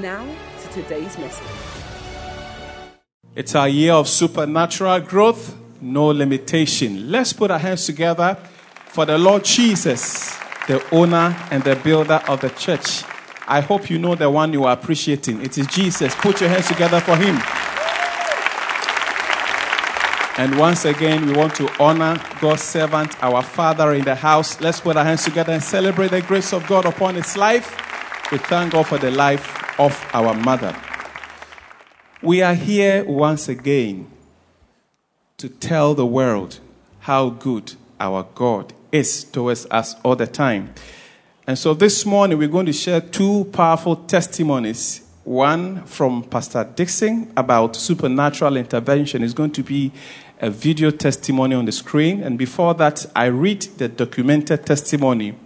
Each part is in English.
Now to today's message. It's our year of supernatural growth, no limitation. Let's put our hands together for the Lord Jesus, the owner and the builder of the church. I hope you know the one you are appreciating. It is Jesus. Put your hands together for him. And once again, we want to honor God's servant, our Father in the house. Let's put our hands together and celebrate the grace of God upon his life. We thank God for the life of our mother. We are here once again to tell the world how good our God is towards us all the time. And so this morning we're going to share two powerful testimonies. One from Pastor Dixon about supernatural intervention is going to be a video testimony on the screen. And before that, I read the documented testimony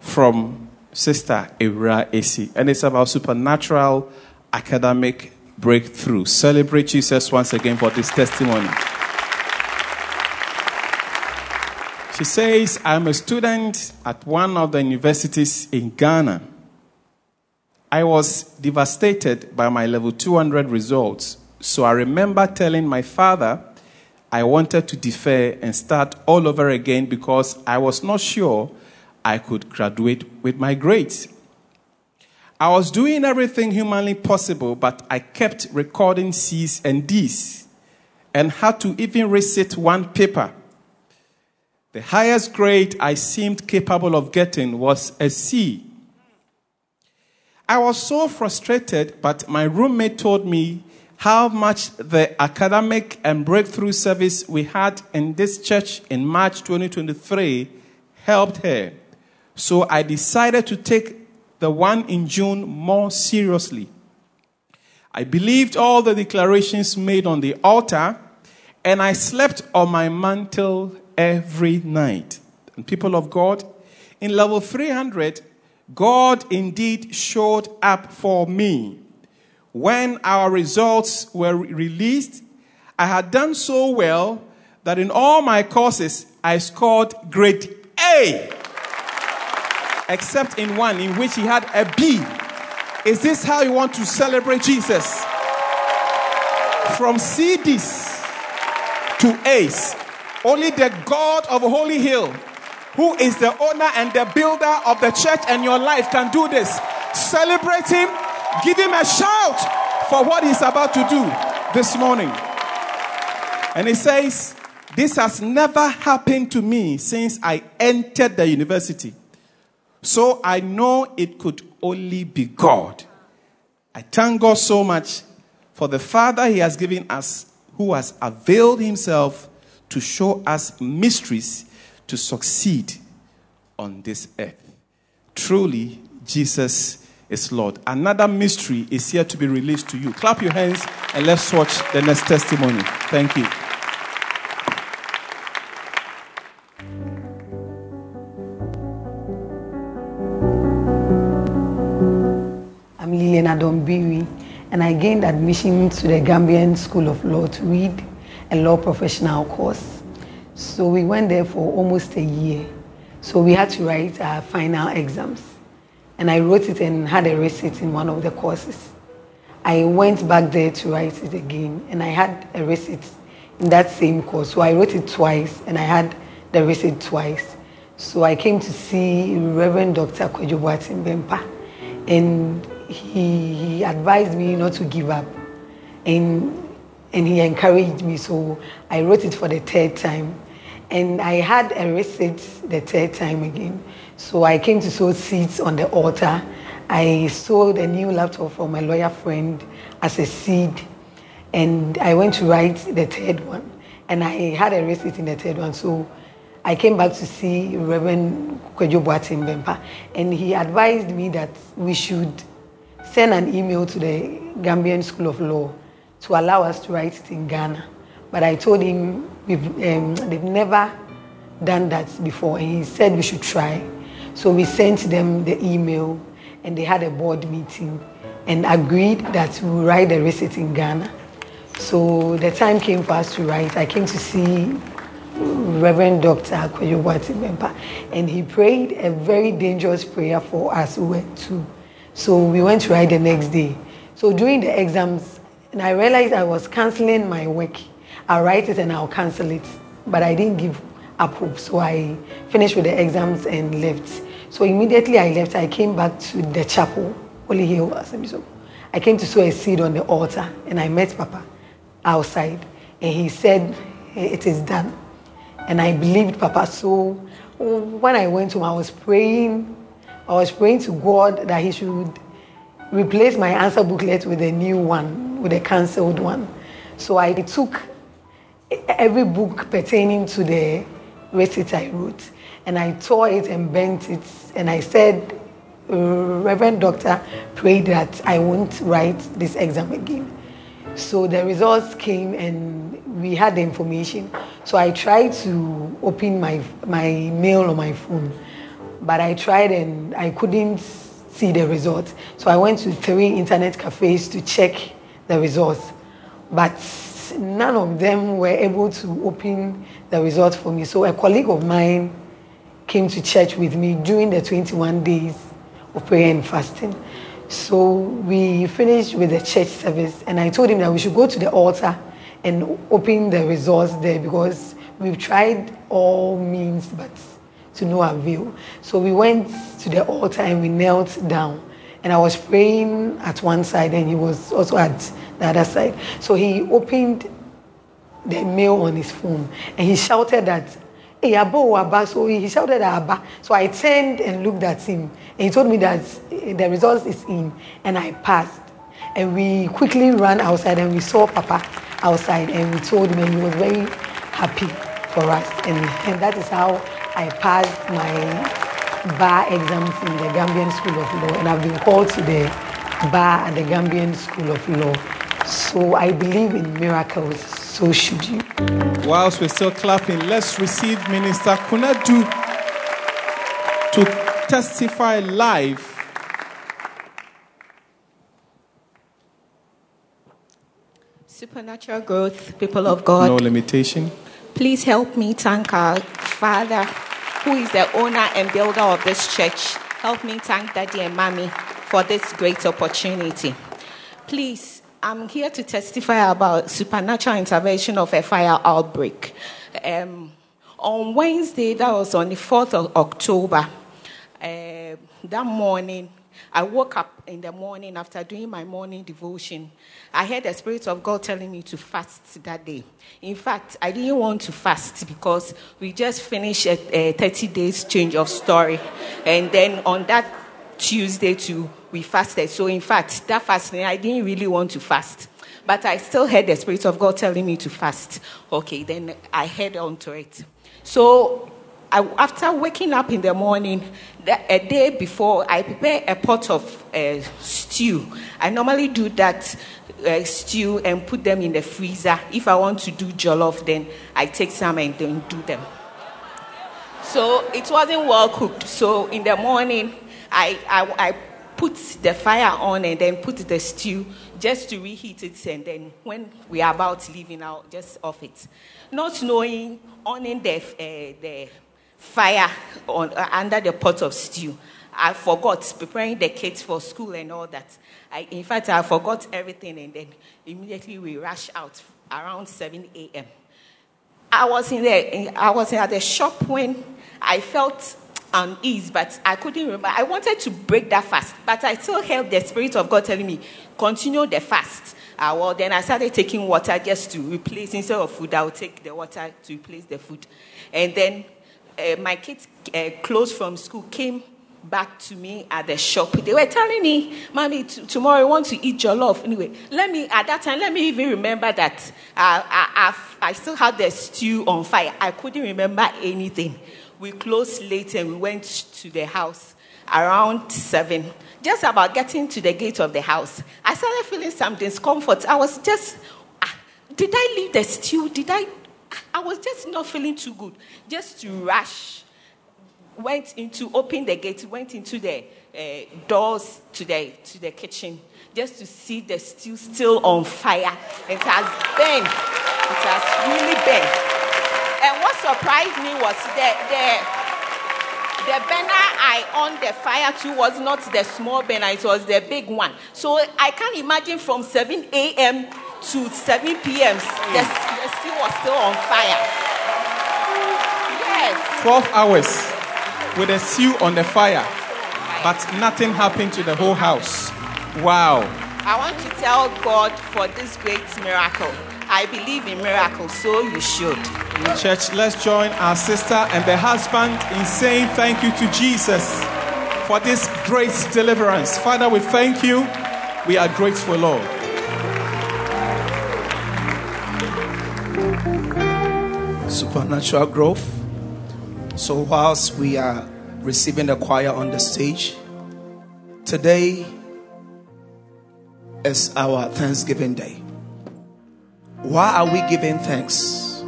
from Sister Ira Esi. And it's about supernatural academic breakthrough. Celebrate Jesus once again for this testimony. She says, I'm a student at one of the universities in Ghana. I was devastated by my level 200 results, so I remember telling my father I wanted to defer and start all over again because I was not sure I could graduate with my grades. I was doing everything humanly possible, but I kept recording C's and D's and had to even resit one paper. The highest grade I seemed capable of getting was a C. I was so frustrated, but my roommate told me how much the academic and breakthrough service we had in this church in March 2023 helped her. So I decided to take the one in June more seriously. I believed all the declarations made on the altar, and I slept on my mantle every night. And people of God, in level 300, God indeed showed up for me. When our results were released, I had done so well that in all my courses I scored grade A, except in one in which he had a B. Is this how you want to celebrate Jesus? From CDs to A's, only the God of Holy Hill, who is the owner and the builder of the church and your life, can do this. Celebrate him Give him a shout for what he's about to do this morning. And he says, This has never happened to me since I entered the university. So I know it could only be God. I thank God so much for the Father He has given us, who has availed Himself to show us mysteries to succeed on this earth. Truly, Jesus is Lord. Another mystery is here to be released to you. Clap your hands and let's watch the next testimony. Thank you. And I gained admission to the Gambian School of Law to read a law professional course. So we went there for almost a year. So we had to write our final exams and I wrote it and had a receipt in one of the courses. I went back there to write it again, and I had a receipt in that same course. So I wrote it twice, and I had the receipt twice. So I came to see Reverend Dr. Kojo Bempa, and he, he advised me not to give up, and and he encouraged me. So I wrote it for the third time, and I had a receipt the third time again. So I came to sow seeds on the altar. I sold a new laptop for my lawyer friend as a seed. And I went to write the third one. And I had a receipt in the third one. So I came back to see Reverend Kwejo Bempa. And he advised me that we should sent an email to the Gambian School of Law to allow us to write it in Ghana. But I told him um, they've never done that before, and he said we should try. So we sent them the email, and they had a board meeting and agreed that we will write the receipt in Ghana. So the time came for us to write. I came to see Reverend Dr. Akoyobwati Bempa, and he prayed a very dangerous prayer for us who were two. So we went to write the next day. So during the exams, and I realized I was canceling my work. I'll write it and I'll cancel it, but I didn't give up hope. So I finished with the exams and left. So immediately I left, I came back to the chapel, Holy Hill Assembly. I came to sow a seed on the altar and I met Papa outside and he said, It is done. And I believed Papa. So when I went home, I was praying. I was praying to God that He should replace my answer booklet with a new one, with a cancelled one. So I took every book pertaining to the receipt I wrote and I tore it and bent it. And I said, uh, Reverend Doctor pray that I won't write this exam again. So the results came and we had the information. So I tried to open my, my mail on my phone, but I tried and I couldn't see the results. So I went to three internet cafes to check the results, but none of them were able to open the results for me. So a colleague of mine came to church with me during the 21 days of prayer and fasting. So we finished with the church service, and I told him that we should go to the altar and open the results there because we've tried all means, but to no avail. So we went to the altar and we knelt down. And I was praying at one side, and he was also at the other side. So he opened the mail on his phone and he shouted that Hey, Abba, oh, Abba. So he shouted at Abba. So I turned and looked at him. And he told me that eh, the results is in. And I passed. And we quickly ran outside and we saw Papa outside. And we told him, and he was very happy for us. And, and that is how I passed my bar exams in the Gambian School of Law. And I've been called to the bar at the Gambian School of Law. So I believe in miracles. So should you. Whilst we're still clapping, let's receive Minister Kunadu to testify live. Supernatural growth, people of God. No limitation. Please help me thank our Father, who is the owner and builder of this church. Help me thank Daddy and Mommy for this great opportunity. Please, I'm here to testify about supernatural intervention of a fire outbreak. Um, on Wednesday, that was on the 4th of October, uh, that morning, I woke up in the morning after doing my morning devotion. I heard the Spirit of God telling me to fast that day. In fact, I didn't want to fast because we just finished a, a 30 days change of story. And then on that Tuesday, too, we fasted. So, in fact, that fasting, I didn't really want to fast. But I still heard the Spirit of God telling me to fast. Okay, then I head on to it. So, I, after waking up in the morning, the, a day before, I prepare a pot of uh, stew. I normally do that uh, stew and put them in the freezer. If I want to do jollof, then I take some and then do them. So it wasn't well cooked. So in the morning, I, I, I put the fire on and then put the stew just to reheat it. And then when we are about leaving, I'll just off it. Not knowing, on in the, uh, the fire on, uh, under the pot of stew. I forgot preparing the kids for school and all that. I, in fact, I forgot everything, and then immediately we rushed out around 7 a.m. I was in there. I was at the shop when I felt unease, but I couldn't remember. I wanted to break that fast, but I still held the spirit of God telling me continue the fast. Uh, well, then I started taking water just to replace instead of food. I would take the water to replace the food, and then uh, my kids uh, close from school came back to me at the shop. They were telling me, Mommy, t- tomorrow I want to eat your jollof. Anyway, let me, at that time, let me even remember that I, I, I still had the stew on fire. I couldn't remember anything. We closed late and we went to the house around 7. just about getting to the gate of the house, I started feeling some discomfort. I was just, ah, did I leave the stew? Did I? I was just not feeling too good. Just to rush, went into, open the gate, went into the uh, doors to the, to the kitchen just to see the stew still on fire. It has burned. It has really burned. And what surprised me was that the the burner I on the fire to was not the small burner, it was the big one. So I can imagine from 7 a.m. to 7 p.m. Mm. The, the stew was still on fire. Yes. 12 hours with a seal on the fire, but nothing happened to the whole house. Wow. I want to tell God for this great miracle. I believe in miracles, so you should. Church, let's join our sister and the husband in saying thank you to Jesus for this great deliverance. Father, we thank you. We are grateful, Lord. Supernatural growth. So, whilst we are receiving the choir on the stage, today is our Thanksgiving Day. Why are we giving thanks?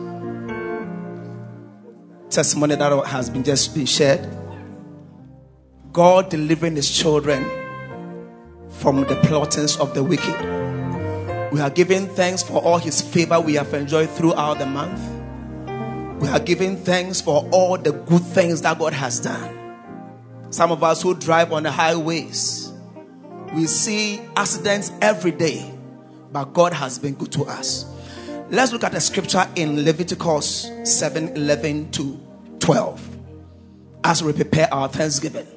Testimony that has been just been shared. God delivering his children from the plottings of the wicked. We are giving thanks for all his favor we have enjoyed throughout the month. We are giving thanks for all the good things that God has done. Some of us who drive on the highways, we see accidents every day, but God has been good to us. Let's look at the scripture in Leviticus 7 11 to 12 as we prepare our Thanksgiving.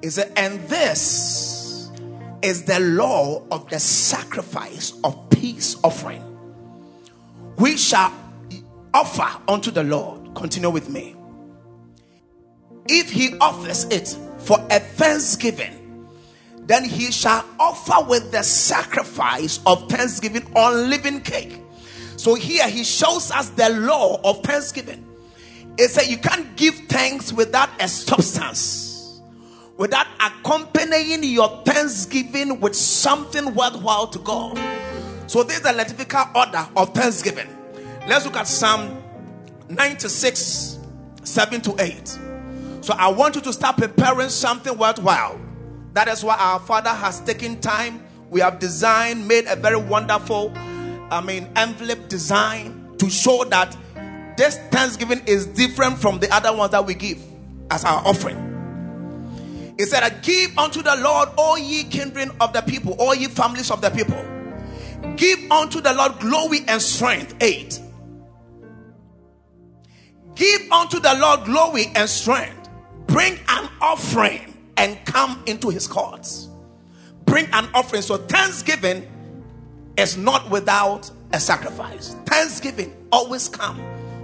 It, and this is the law of the sacrifice of peace offering. We shall offer unto the Lord. Continue with me. If he offers it for a thanksgiving then he shall offer with the sacrifice of thanksgiving on living cake. So here he shows us the law of thanksgiving. It said you can't give thanks without a substance, without accompanying your thanksgiving with something worthwhile to God. So this is the liturgical order of thanksgiving. Let's look at Psalm 96, 7 to 8. So I want you to start preparing something worthwhile. That is why our Father has taken time. We have designed, made a very wonderful, I mean, envelope design to show that this Thanksgiving is different from the other ones that we give as our offering. He said, I Give unto the Lord, all ye kindred of the people, all ye families of the people. Give unto the Lord glory and strength. Eight. Give unto the Lord glory and strength. Bring an offering and come into his courts. Bring an offering. So, thanksgiving is not without a sacrifice. Thanksgiving always come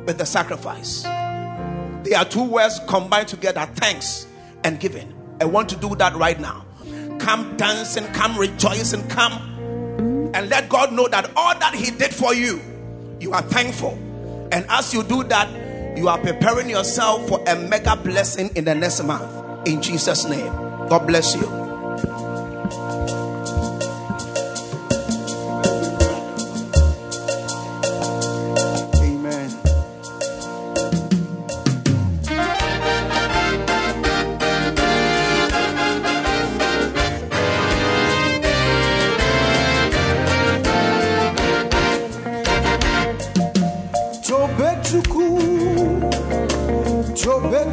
with a sacrifice. There are two words combined together thanks and giving. I want to do that right now. Come dancing, come rejoicing, come and let God know that all that He did for you, you are thankful. And as you do that, you are preparing yourself for a mega blessing in the next month in Jesus' name. God bless you.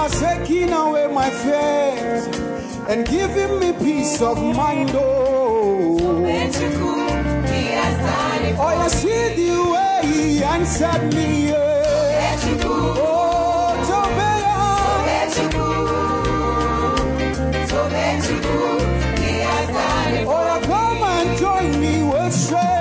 has taken away my fears and given me peace of mind. Oh, so magical, he has done it. Oh, see the way he answered me. So magical, oh, So magical, so magical, he has done it. Oh, come and join me worship.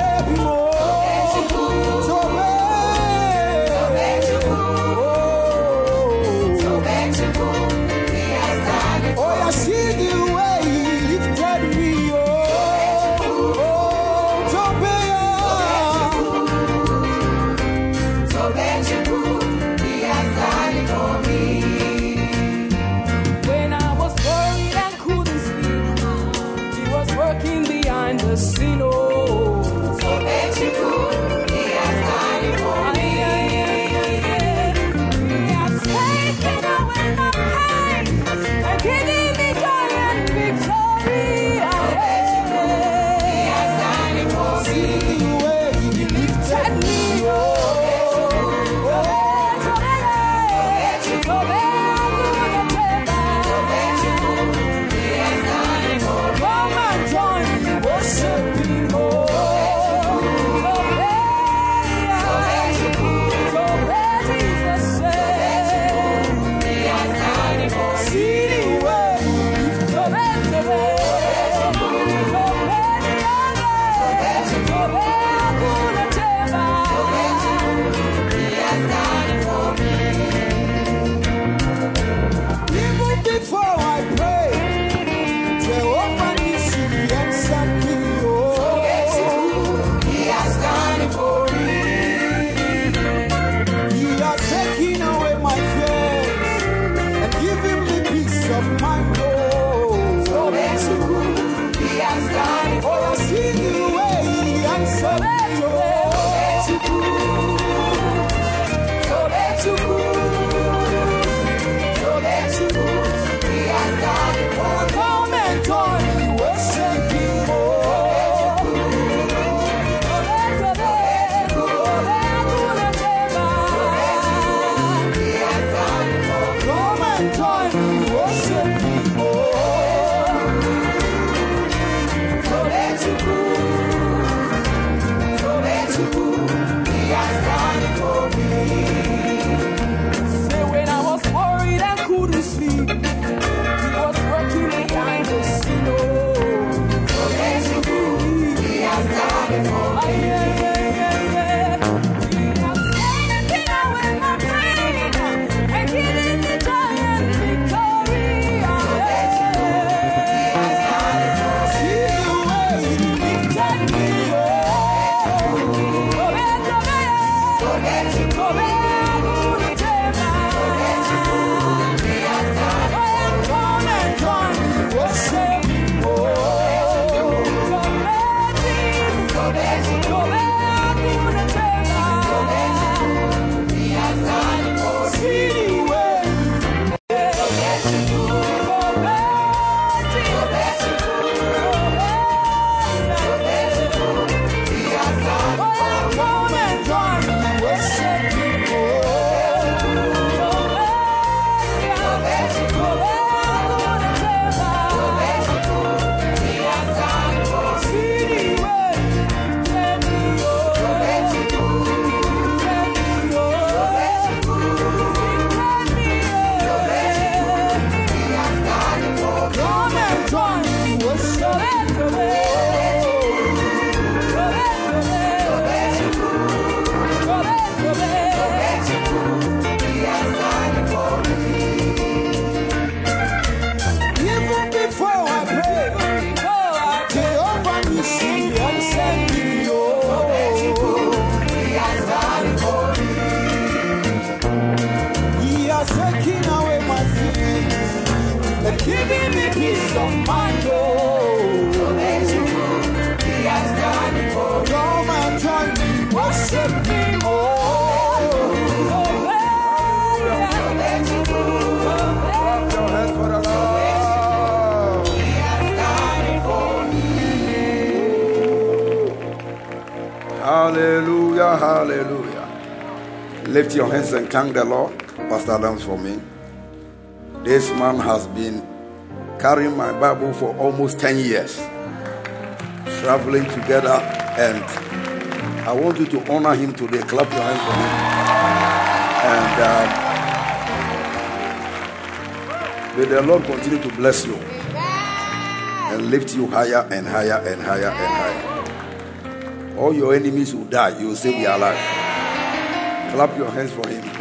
Hallelujah, hallelujah. Lift your hands and thank the Lord. Pastor Adams for me. This man has been carrying my Bible for almost 10 years, traveling together, and I want you to honor him today. Clap your hands for him. And uh, may the Lord continue to bless you and lift you higher and higher and higher and higher. All your enemies will die. You will still be alive. Clap your hands for him.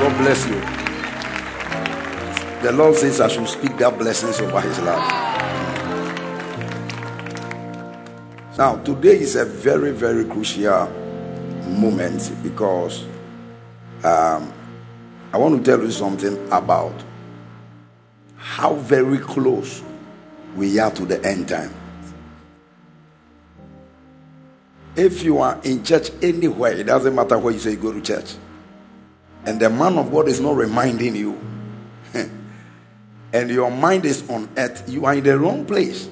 God bless you. The Lord says I should speak that blessings over his life. Now, today is a very, very crucial moment because um, I want to tell you something about how very close we are to the end time. If you are in church anywhere, it doesn't matter where you say you go to church, and the man of God is not reminding you, and your mind is on earth, you are in the wrong place.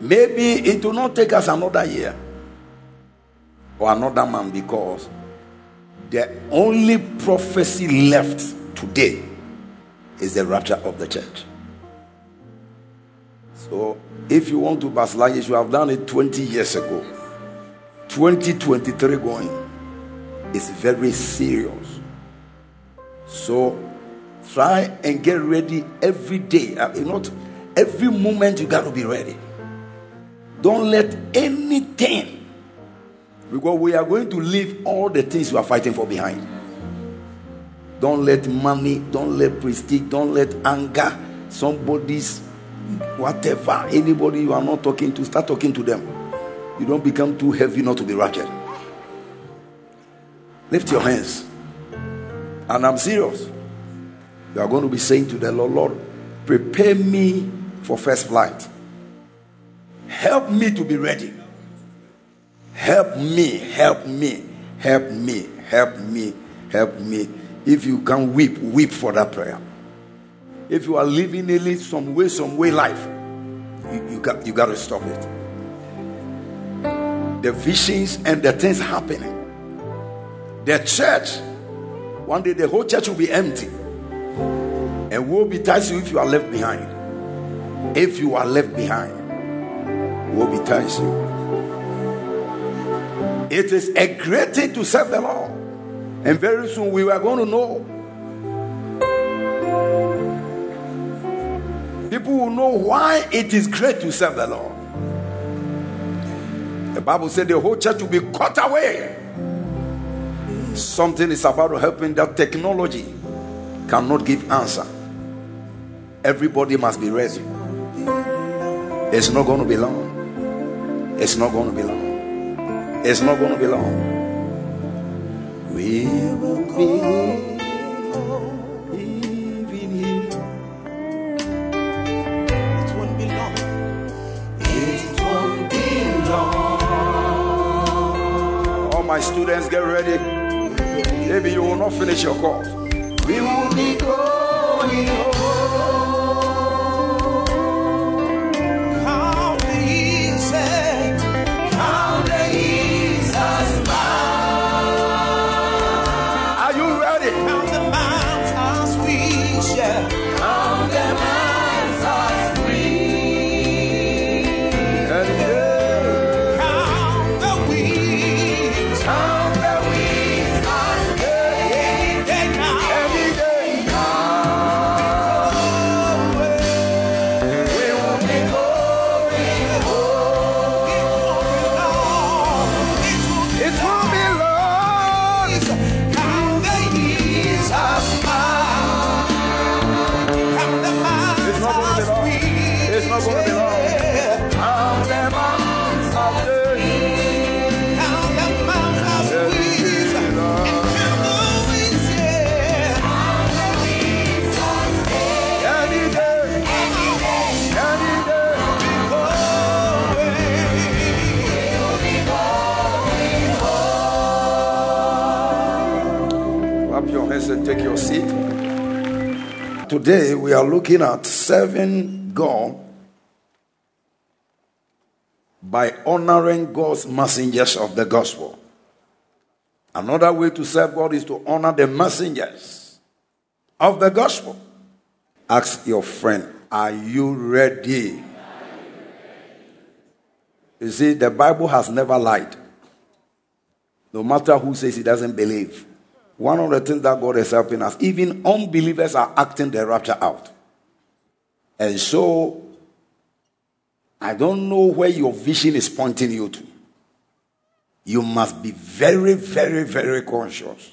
Maybe it will not take us another year or another man because the only prophecy left today is the rapture of the church. So if you want to backslide, you have done it 20 years ago. 2023 going is very serious. So try and get ready every day. Uh, mean, not every moment you got to be ready. Don't let anything, because we are going to leave all the things you are fighting for behind. Don't let money, don't let prestige, don't let anger, somebody's whatever, anybody you are not talking to, start talking to them. You don't become too heavy not to be ratchet. Lift your hands. And I'm serious. You are going to be saying to the Lord, Lord, prepare me for first flight. Help me to be ready. Help me, help me, help me, help me, help me. If you can weep, weep for that prayer. if you are living a some way, some way life, you, you got you got to stop it. The visions and the things happening. The church, one day the whole church will be empty. And woe betides you if you are left behind. If you are left behind, woe betides you. It is a great thing to serve the Lord. And very soon we are going to know. People will know why it is great to serve the Lord. The Bible said the whole church will be cut away. Something is about to happen that technology cannot give answer. Everybody must be ready. It's not going to be long. It's not going to be long. It's not going to be long. We will be. Here. It won't be long. It won't be long. All my students, get ready. Maybe you will not finish your course. We won't be going home. Today we are looking at serving God by honoring God's messengers of the gospel. Another way to serve God is to honor the messengers of the gospel. Ask your friend, Are you ready? You see, the Bible has never lied. No matter who says he doesn't believe. One of the things that God is helping us, even unbelievers are acting the rapture out. And so, I don't know where your vision is pointing you to. You must be very, very, very conscious.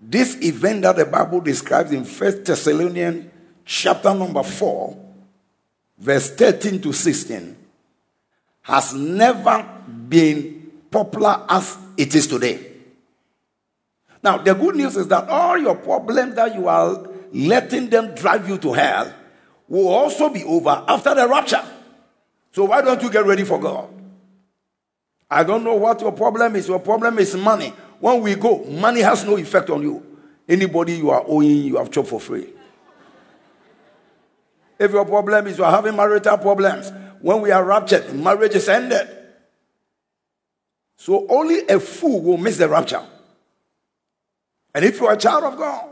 This event that the Bible describes in First Thessalonians chapter number 4, verse 13 to 16, has never been popular as it is today. Now, the good news is that all your problems that you are letting them drive you to hell will also be over after the rapture. So, why don't you get ready for God? I don't know what your problem is. Your problem is money. When we go, money has no effect on you. Anybody you are owing, you have chopped for free. If your problem is you are having marital problems, when we are raptured, marriage is ended. So only a fool will miss the rapture. And if you're a child of God,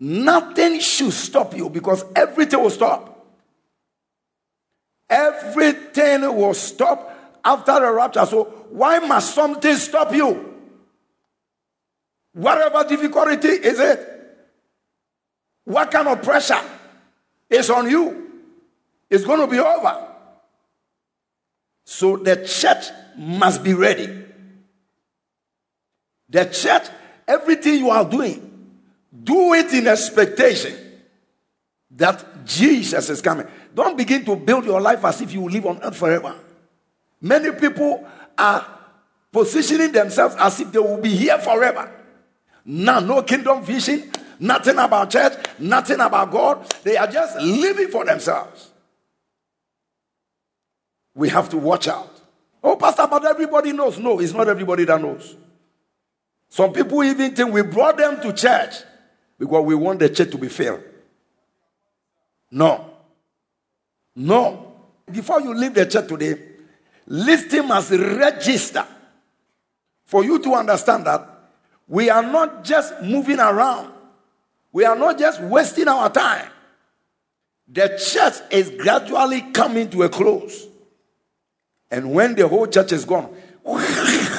nothing should stop you because everything will stop. Everything will stop after the rapture. So, why must something stop you? Whatever difficulty is it? What kind of pressure is on you? It's going to be over. So, the church must be ready. The church Everything you are doing, do it in expectation that Jesus is coming. Don't begin to build your life as if you live on earth forever. Many people are positioning themselves as if they will be here forever. Now, no kingdom vision, nothing about church, nothing about God. They are just living for themselves. We have to watch out. Oh, Pastor, but everybody knows. No, it's not everybody that knows. Some people even think we brought them to church because we want the church to be filled. No. No. Before you leave the church today, listing as register for you to understand that we are not just moving around, we are not just wasting our time. The church is gradually coming to a close. And when the whole church is gone,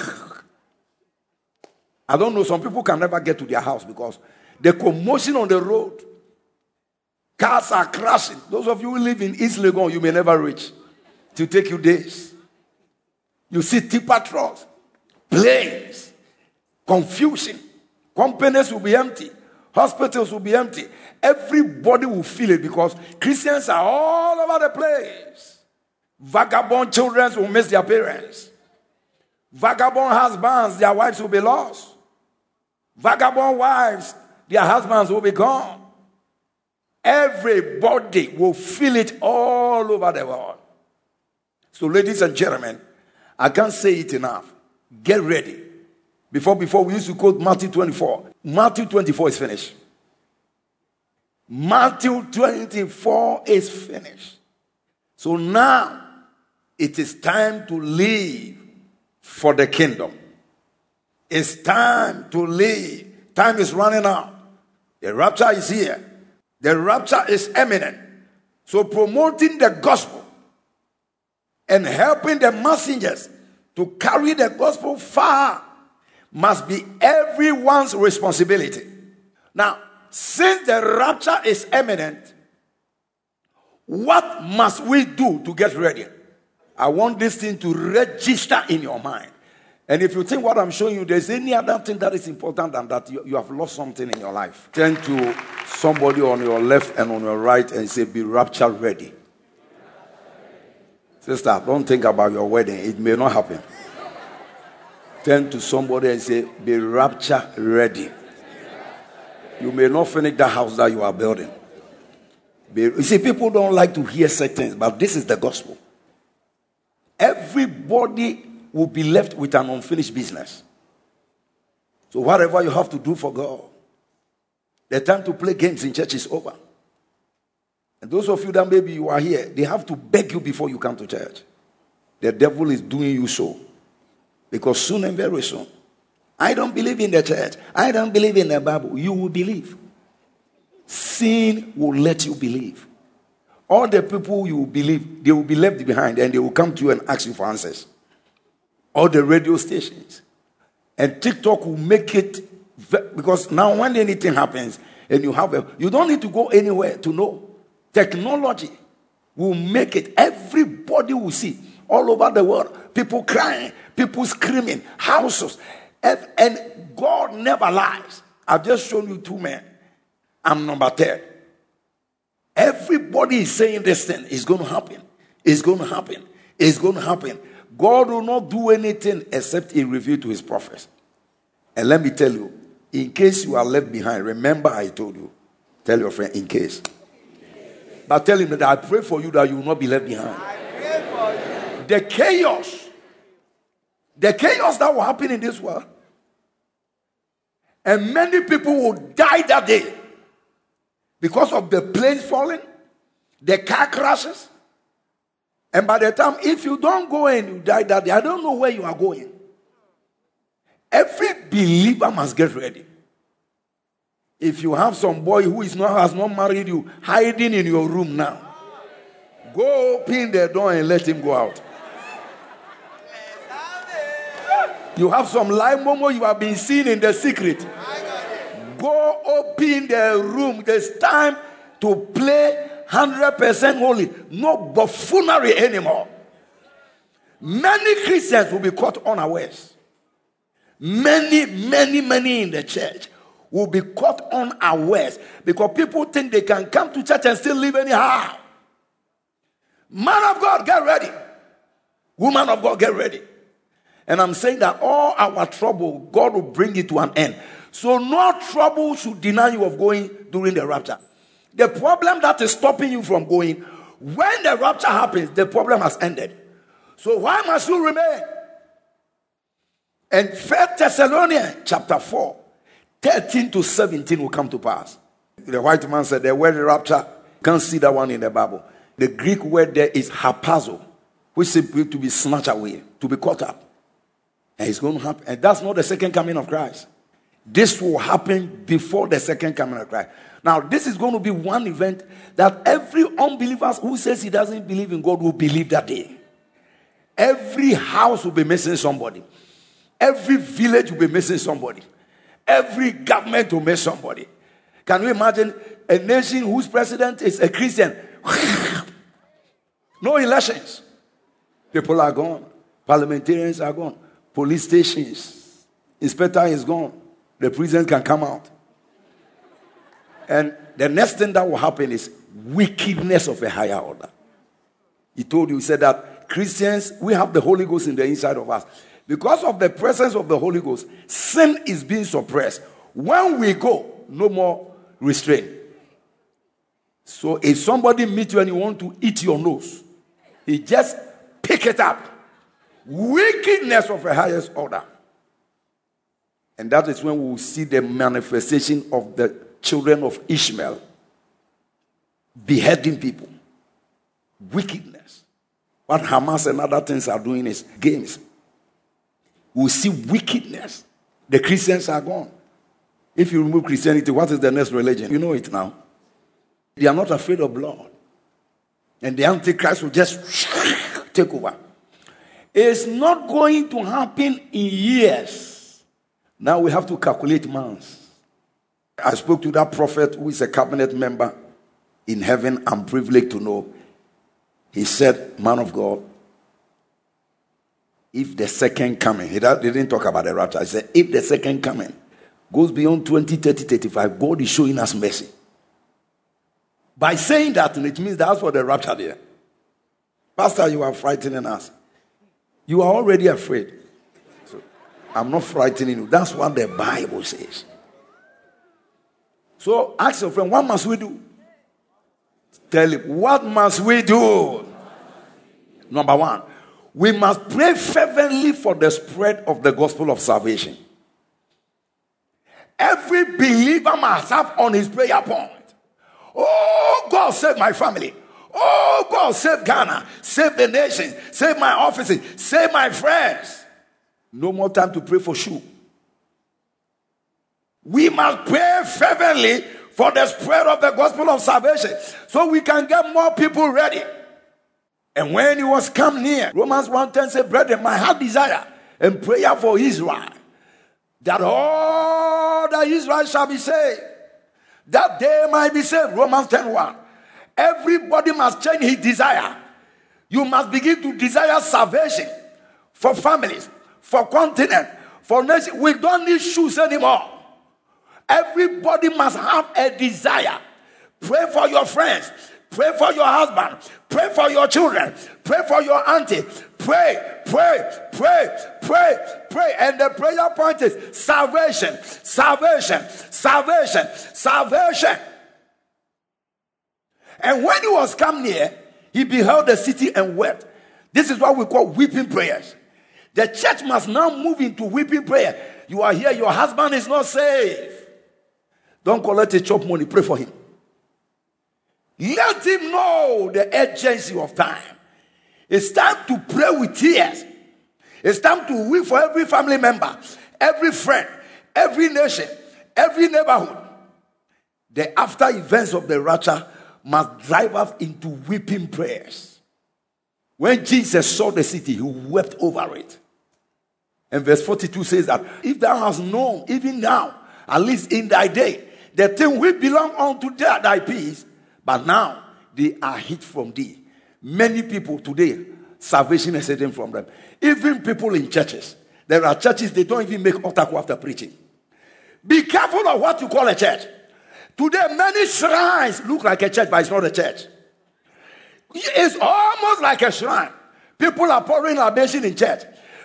I don't know, some people can never get to their house because the commotion on the road, cars are crashing. Those of you who live in East Legon, you may never reach. It will take you days. You see tipper trucks, planes, confusion. Companies will be empty. Hospitals will be empty. Everybody will feel it because Christians are all over the place. Vagabond children will miss their parents. Vagabond husbands, their wives will be lost. Vagabond wives, their husbands will be gone. Everybody will feel it all over the world. So, ladies and gentlemen, I can't say it enough. Get ready. Before, before we used to quote Matthew 24. Matthew 24 is finished. Matthew 24 is finished. So now it is time to leave for the kingdom. It's time to leave. Time is running out. The rapture is here. The rapture is imminent. So promoting the gospel and helping the messengers to carry the gospel far must be everyone's responsibility. Now, since the rapture is imminent, what must we do to get ready? I want this thing to register in your mind. And if you think what I'm showing you, there's any other thing that is important than that, you, you have lost something in your life. Turn to somebody on your left and on your right and say, Be rapture ready. Sister, don't think about your wedding, it may not happen. Turn to somebody and say, Be rapture ready. You may not finish the house that you are building. Be, you see, people don't like to hear certain things, but this is the gospel. Everybody will be left with an unfinished business. So, whatever you have to do for God, the time to play games in church is over. And those of you that maybe you are here, they have to beg you before you come to church. The devil is doing you so. Because soon and very soon, I don't believe in the church. I don't believe in the Bible. You will believe. Sin will let you believe. All the people you believe, they will be left behind and they will come to you and ask you for answers all the radio stations. And TikTok will make it because now when anything happens and you have a, you don't need to go anywhere to know. Technology will make it. Everybody will see all over the world. People crying, people screaming, houses. And, God never lies. I've just shown you two men. I'm number 10. Everybody is saying this thing is going to happen. It's going to happen. It's going to happen. God will not do anything except he reveal to his prophets. And let me tell you, in case you are left behind, remember I told you. Tell your friend, in case. But tell him that I pray for you that you will not be left behind. The chaos, the chaos that will happen in this world, and many people will die that day because of the planes falling, the car crashes, and by the time, if you don't go and you die that day, I don't know where you are going. Every believer must get ready. If you have some boy who is not has not married you hiding in your room now, go open the door and let him go out. You have some live momo you have been seen in the secret. Go open the room. There's time to play 100% holy. No buffoonery anymore. Many Christians will be caught unawares. Many, many, many in the church will be caught unawares because people think they can come to church and still live anyhow. Man of God, get ready. Woman of God, get ready. And I'm saying that all our trouble, God will bring it to an end. So no trouble should deny you of going during the rapture. The problem that is stopping you from going, when the rapture happens, the problem has ended. So why must you remain? And First Thessalonians chapter 4 13 to 17 will come to pass. The white man said, The word rapture, can't see that one in the Bible. The Greek word there is harpazo, which simply to be snatched away, to be caught up. And it's going to happen. And that's not the second coming of Christ. This will happen before the second coming of Christ. Now, this is going to be one event that every unbeliever who says he doesn't believe in God will believe that day. Every house will be missing somebody. Every village will be missing somebody. Every government will miss somebody. Can you imagine a nation whose president is a Christian? no elections. People are gone. Parliamentarians are gone. Police stations. Inspector is gone. The president can come out. And the next thing that will happen is wickedness of a higher order. He told you, he said that Christians, we have the Holy Ghost in the inside of us. Because of the presence of the Holy Ghost, sin is being suppressed. When we go, no more restraint. So if somebody meet you and you want to eat your nose, he just pick it up. Wickedness of a highest order. And that is when we will see the manifestation of the children of Ishmael beheading people. Wickedness. What Hamas and other things are doing is games. We'll see wickedness. The Christians are gone. If you remove Christianity, what is the next religion? You know it now. They are not afraid of blood. And the Antichrist will just take over. It's not going to happen in years. Now we have to calculate months. I spoke to that prophet who is a cabinet member in heaven. I'm privileged to know. He said, Man of God, if the second coming, he didn't talk about the rapture. He said, if the second coming goes beyond 20, 30, 35, God is showing us mercy. By saying that, it means that's for the rapture there. Pastor, you are frightening us. You are already afraid. So I'm not frightening you. That's what the Bible says. So ask your friend, what must we do? Tell him, what must we do? Number one, we must pray fervently for the spread of the gospel of salvation. Every believer must have on his prayer point. Oh, God, save my family. Oh, God, save Ghana. Save the nation. Save my offices. Save my friends. No more time to pray for shoe. We must pray fervently for the spread of the gospel of salvation so we can get more people ready. And when he was come near, Romans 1.10 said, Brethren, my heart desire and prayer for Israel, that all the Israel shall be saved, that they might be saved. Romans 10.1. Everybody must change his desire. You must begin to desire salvation for families, for continent, for nation. We don't need shoes anymore. Everybody must have a desire. Pray for your friends. Pray for your husband. Pray for your children. Pray for your auntie. Pray, pray, pray, pray, pray. And the prayer point is salvation, salvation, salvation, salvation. And when he was come near, he beheld the city and wept. This is what we call weeping prayers. The church must now move into weeping prayer. You are here, your husband is not safe. Don't collect a chop money, pray for him. Let him know the urgency of time. It's time to pray with tears. It's time to weep for every family member, every friend, every nation, every neighborhood. The after events of the rapture must drive us into weeping prayers. When Jesus saw the city, he wept over it. And verse 42 says that if thou hast known, even now, at least in thy day, the thing will belong unto thy peace, but now they are hid from thee. Many people today, salvation is hidden from them. Even people in churches. There are churches, they don't even make otaku after preaching. Be careful of what you call a church. Today, many shrines look like a church, but it's not a church. It's almost like a shrine. People are pouring libation in church.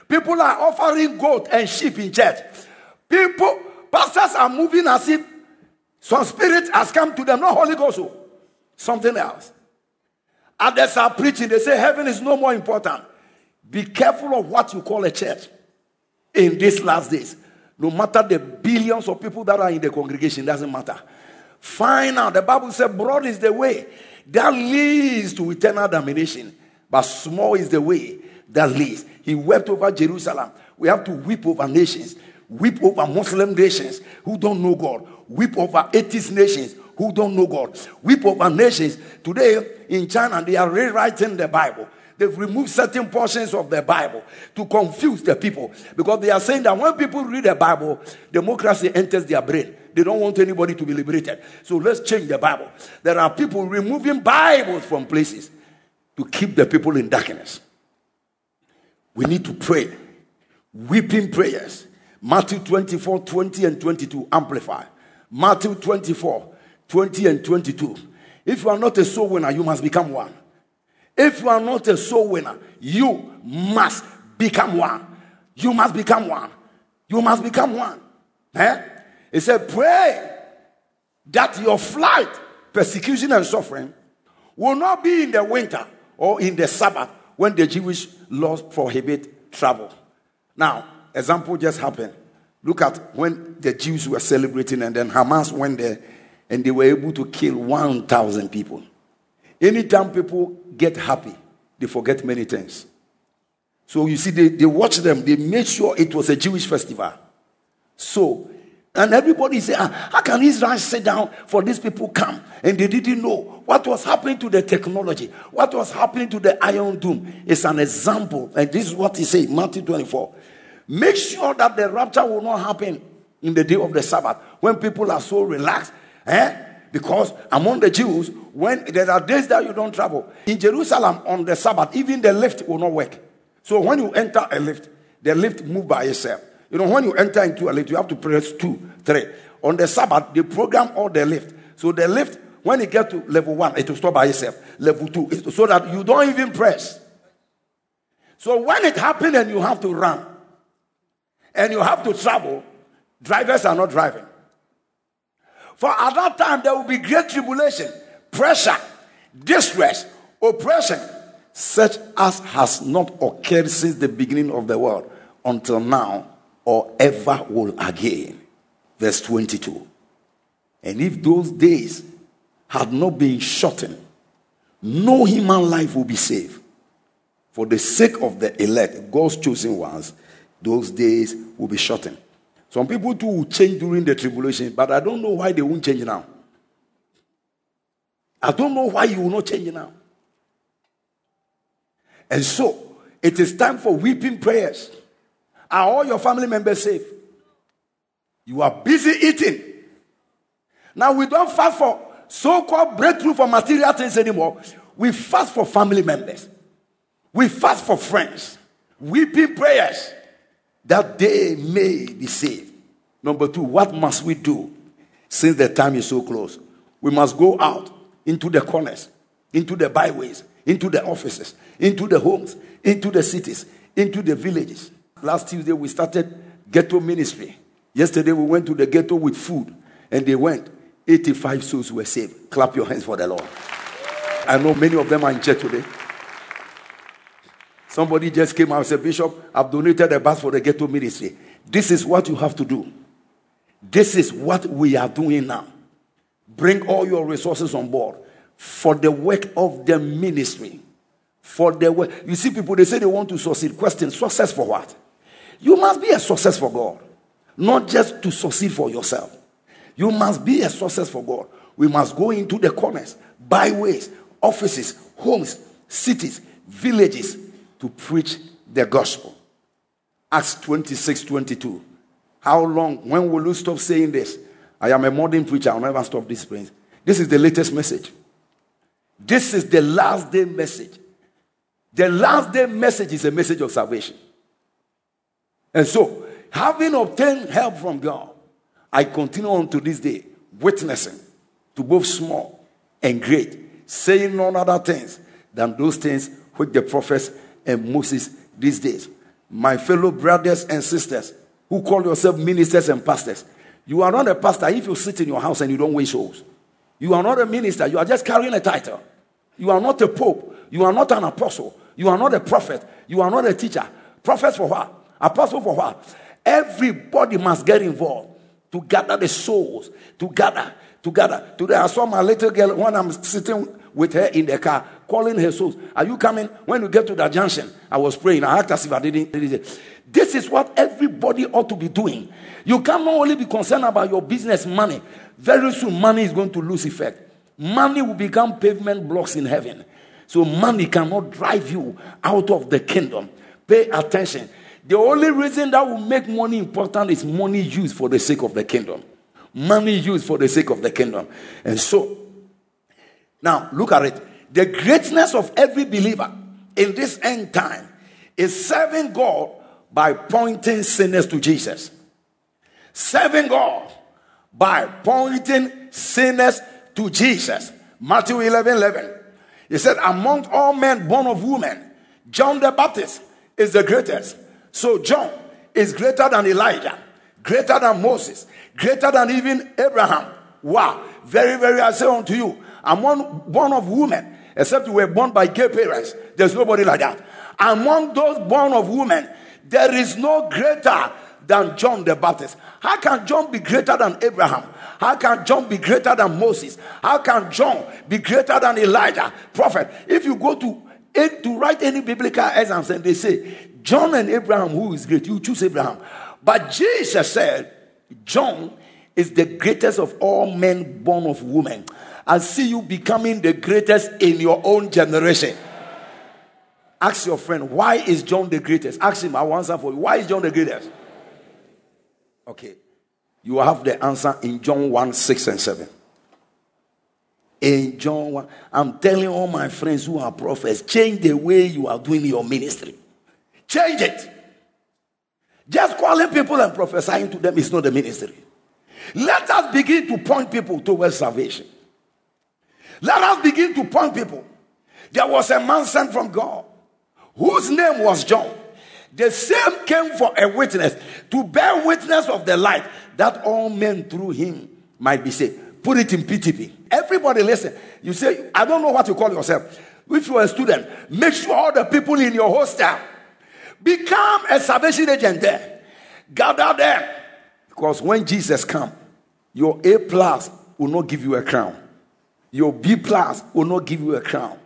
People are offering goat and sheep in church. People, pastors are moving as if some spirit has come to them, not Holy Ghost. Oh something else. Others are preaching, they say heaven is no more important. Be careful of what you call a church in these last days. No matter the billions of people that are in the congregation, doesn't matter. Find out. The Bible says, broad is the way that leads to eternal damnation, but small is the way that leads. He wept over Jerusalem. We have to weep over nations, weep over Muslim nations who don't know God, weep over atheist nations who don't know God, weep over nations. Today in China, they are rewriting the Bible. They've removed certain portions of the Bible to confuse the people because they are saying that when people read the Bible, democracy enters their brain. They don't want anybody to be liberated. So let's change the Bible. There are people removing Bibles from places to keep the people in darkness. We need to pray. Weeping prayers. Matthew 24, 20 and 22. Amplify. Matthew 24, 20 and 22. If you are not a soul winner, you must become one. If you are not a soul winner, you must become one. You must become one. You must become one. Eh? He said, Pray that your flight, persecution, and suffering will not be in the winter or in the Sabbath when the Jewish laws prohibit travel. Now, example just happened. Look at when the Jews were celebrating, and then Hamas went there and they were able to kill 1,000 people. Anytime people get happy, they forget many things. So you see, they, they watch them, they made sure it was a Jewish festival. So, and everybody said, ah, How can Israel sit down for these people come? And they didn't know what was happening to the technology, what was happening to the Iron Dome. It's an example. And this is what he said, Matthew 24. Make sure that the rapture will not happen in the day of the Sabbath when people are so relaxed. Eh? Because among the Jews, when there are days that you don't travel, in Jerusalem on the Sabbath, even the lift will not work. So when you enter a lift, the lift move by itself. You know, when you enter into a lift, you have to press two, three. On the Sabbath, they program all the lift. So the lift, when it gets to level one, it will stop by itself. Level two, so that you don't even press. So when it happens and you have to run, and you have to travel, drivers are not driving. For at that time, there will be great tribulation, pressure, distress, oppression, such as has not occurred since the beginning of the world until now or ever will again. Verse 22. And if those days had not been shortened, no human life will be saved. For the sake of the elect, God's chosen ones, those days will be shortened. Some people too will change during the tribulation, but I don't know why they won't change now. I don't know why you will not change now. And so, it is time for weeping prayers. Are all your family members safe? You are busy eating. Now, we don't fast for so called breakthrough for material things anymore. We fast for family members, we fast for friends, weeping prayers that they may be saved. Number two, what must we do since the time is so close? We must go out into the corners, into the byways, into the offices, into the homes, into the cities, into the villages. Last Tuesday, we started ghetto ministry. Yesterday, we went to the ghetto with food, and they went. 85 souls were saved. Clap your hands for the Lord. I know many of them are in church today. Somebody just came out and said, Bishop, I've donated a bus for the ghetto ministry. This is what you have to do. This is what we are doing now. Bring all your resources on board for the work of the ministry. For the work. You see, people, they say they want to succeed. Question success for what? You must be a success for God, not just to succeed for yourself. You must be a success for God. We must go into the corners, byways, offices, homes, cities, villages, to preach the gospel. Acts 26 22. How long? When will you stop saying this? I am a modern preacher. I'll never stop this praise. This is the latest message. This is the last day message. The last day message is a message of salvation. And so, having obtained help from God, I continue on to this day, witnessing to both small and great, saying none other things than those things which the prophets and Moses these days. My fellow brothers and sisters who call yourself ministers and pastors, you are not a pastor if you sit in your house and you don't win souls. You are not a minister, you are just carrying a title. You are not a pope, you are not an apostle, you are not a prophet, you are not a teacher. Prophet for what? Apostle for what? Everybody must get involved to gather the souls, to gather, to gather. Today I saw my little girl when I'm sitting with her in the car, calling her souls. Are you coming? When we get to that junction, I was praying. I asked as if I didn't. didn't. This is what everybody ought to be doing. You cannot only be concerned about your business money. Very soon, money is going to lose effect. Money will become pavement blocks in heaven. So, money cannot drive you out of the kingdom. Pay attention. The only reason that will make money important is money used for the sake of the kingdom. Money used for the sake of the kingdom. And so, now look at it. The greatness of every believer in this end time is serving God by pointing sinners to Jesus. Serving God by pointing sinners to Jesus. Matthew 11 11. He said, Among all men born of woman, John the Baptist is the greatest. So John is greater than Elijah, greater than Moses, greater than even Abraham. Wow. Very, very, I say unto you, among born of woman, except you were born by gay parents, there's nobody like that. Among those born of women, there is no greater than John the Baptist. How can John be greater than Abraham? How can John be greater than Moses? How can John be greater than Elijah, prophet? If you go to to write any biblical exams and they say John and Abraham, who is great, you choose Abraham. But Jesus said, John is the greatest of all men born of woman. I see you becoming the greatest in your own generation. Ask your friend, why is John the greatest? Ask him, I will answer for you. Why is John the greatest? Okay. You have the answer in John 1 6 and 7. In John 1, I'm telling all my friends who are prophets, change the way you are doing your ministry. Change it. Just calling people and prophesying to them is not the ministry. Let us begin to point people towards salvation. Let us begin to point people. There was a man sent from God whose name was John. The same came for a witness to bear witness of the light that all men through him might be saved. Put it in PTP. Everybody listen. You say, I don't know what you call yourself. If you're a student, make sure all the people in your hostel become a salvation agent there. Gather there. Because when Jesus comes, your A plus will not give you a crown. Your B plus will not give you a crown.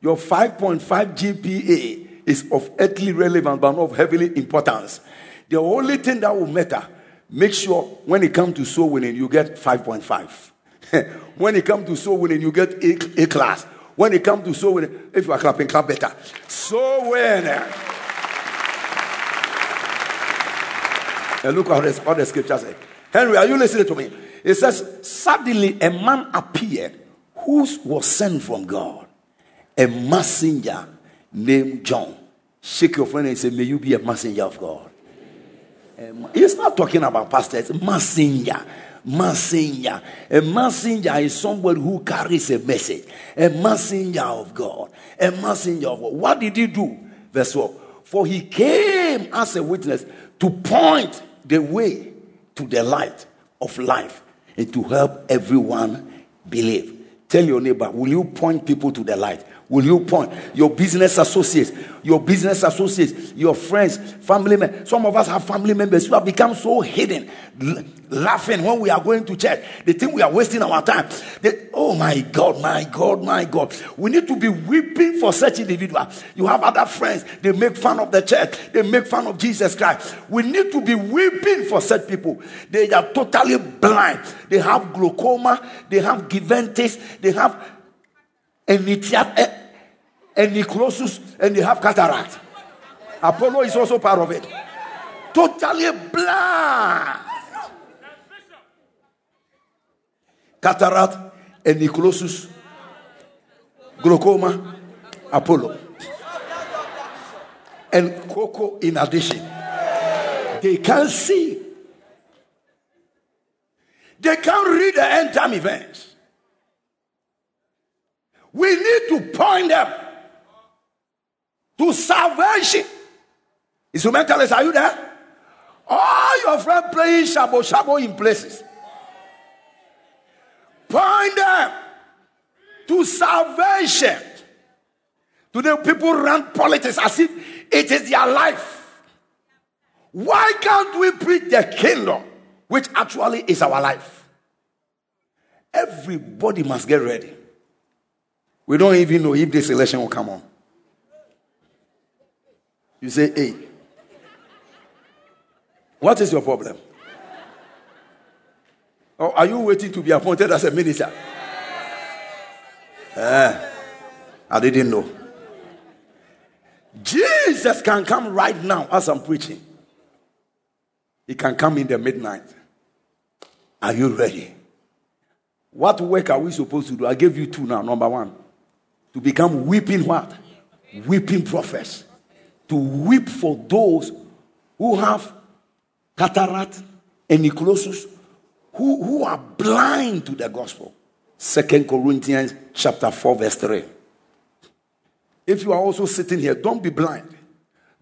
Your 5.5 GPA is of earthly relevance but not of heavily importance. The only thing that will matter, make sure when it comes to soul winning, you get 5.5. when it comes to soul winning, you get A, A class. When it comes to soul winning, if you are clapping, clap better. Soul winning. And look at what the scripture says. Henry, are you listening to me? It says, Suddenly a man appeared who was sent from God, a messenger named John. Shake your friend and say, May you be a messenger of God. He's not talking about pastors, messenger. Messenger. A messenger is somebody who carries a message. A messenger of God. A messenger of God. What did he do? Verse 4. For he came as a witness to point the way to the light of life and to help everyone believe. Tell your neighbor, will you point people to the light? Will you point your business associates, your business associates, your friends, family members? Some of us have family members who have become so hidden, l- laughing when we are going to church. They think we are wasting our time. They, oh my God, my God, my God. We need to be weeping for such individuals. You have other friends, they make fun of the church, they make fun of Jesus Christ. We need to be weeping for such people. They are totally blind. They have glaucoma, they have giventis, they have eh, enitiat Enychlosis, and they have cataract. Apollo is also part of it. Totally blind. Cataract, enychlosis, glaucoma, Apollo. And Coco in addition. They can't see. They can't read the end time events. We need to point them to salvation. Instrumentalists, are you there? All your friends playing shabo shabo in places. Point them to salvation. Today, people run politics as if it is their life. Why can't we preach the kingdom, which actually is our life? Everybody must get ready. We don't even know if this election will come on. You say, hey, what is your problem? Or are you waiting to be appointed as a minister? Uh, I didn't know. Jesus can come right now as I'm preaching. He can come in the midnight. Are you ready? What work are we supposed to do? I gave you two now. Number one, to become weeping what? Weeping prophets. To weep for those who have cataract and necrosis, who, who are blind to the gospel. Second Corinthians chapter 4, verse 3. If you are also sitting here, don't be blind.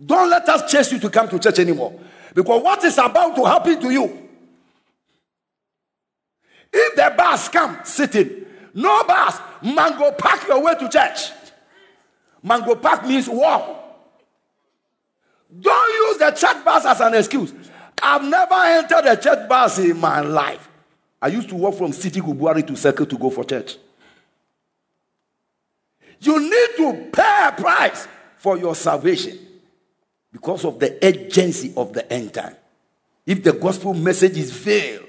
Don't let us chase you to come to church anymore. Because what is about to happen to you? If the bus come sitting, no bus, mango pack your way to church. Mango pack means walk. Don't use the church bus as an excuse. I've never entered a church bus in my life. I used to walk from City Gubuari to Circle to go for church. You need to pay a price for your salvation because of the urgency of the end time. If the gospel message is veiled,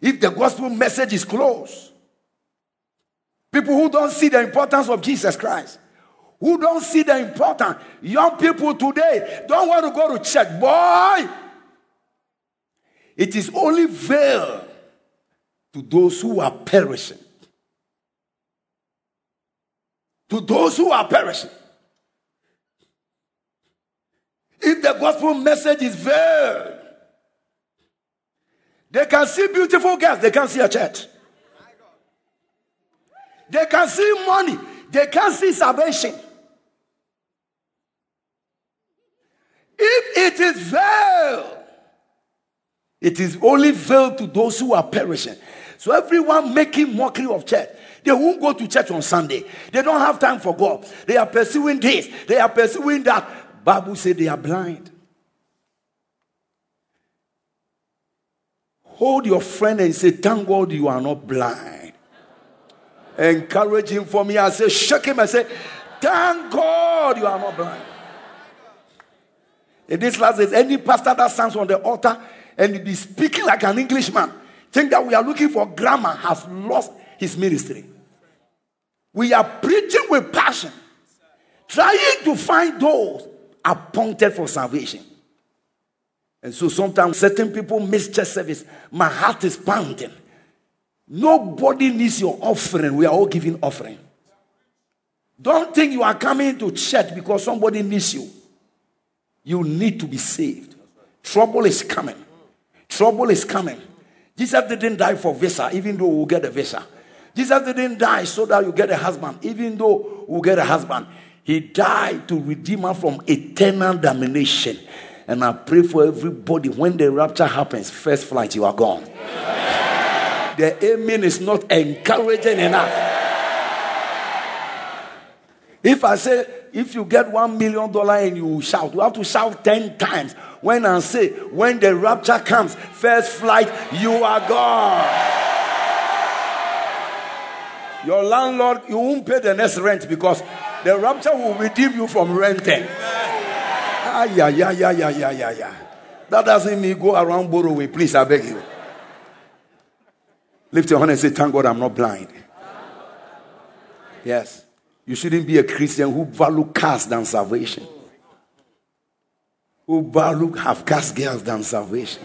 if the gospel message is closed, people who don't see the importance of Jesus Christ, who don't see the importance, young people today don't want to go to church. Boy, it is only veil to those who are perishing. To those who are perishing. If the gospel message is veiled, they can see beautiful girls, they can see a church. They can see money, they can see salvation. If it is veiled, it is only veiled to those who are perishing. So everyone making mockery of church. They won't go to church on Sunday. They don't have time for God. They are pursuing this. They are pursuing that. Bible said they are blind. Hold your friend and say, Thank God you are not blind. Encourage him for me. I say, shake him and say, Thank God you are not blind. In this last days, any pastor that stands on the altar and be speaking like an Englishman, think that we are looking for grammar, has lost his ministry. We are preaching with passion, trying to find those appointed for salvation. And so sometimes certain people miss church service. My heart is pounding. Nobody needs your offering. We are all giving offering. Don't think you are coming to church because somebody needs you. You need to be saved. Trouble is coming. Trouble is coming. Jesus didn't die for visa, even though we'll get a visa. Jesus didn't die so that you get a husband, even though we'll get a husband. He died to redeem us from eternal damnation. And I pray for everybody when the rapture happens, first flight, you are gone. The amen is not encouraging enough. If I say, if you get one million dollar and you shout, you have to shout ten times. When I say, when the rapture comes, first flight, you are gone. Your landlord, you won't pay the next rent because the rapture will redeem you from renting. Ah, yeah, yeah, yeah, yeah, yeah, yeah, yeah. That doesn't mean go around borrowing. Please, I beg you. Lift your hand and say, Thank God I'm not blind. Yes. You shouldn't be a Christian who value cars than salvation. Who value have cast girls than salvation.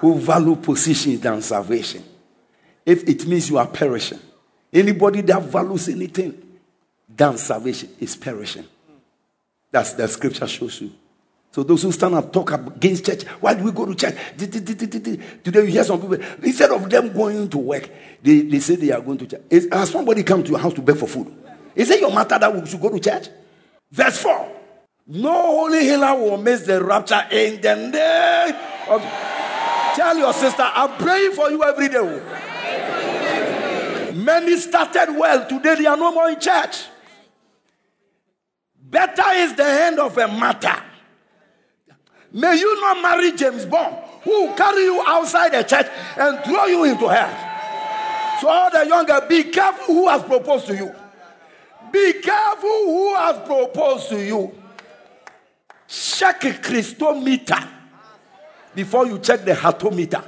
Who value positions than salvation. If it means you are perishing. Anybody that values anything than salvation is perishing. That's the scripture shows you. So those who stand and talk against church, why do we go to church? Today you hear some people, instead of them going to work, they, they say they are going to church. Has somebody come to your house to beg for food? Is it your matter that we should go to church? Verse 4. No holy healer will miss the rapture in the name of... Tell your sister, I'm praying for you every day. Many started well. Today they are no more in church. Better is the end of a matter May you not marry James Bond, who will carry you outside the church and throw you into hell. So, all the younger, be careful who has proposed to you. Be careful who has proposed to you. Check a Christometer before you check the heartometer.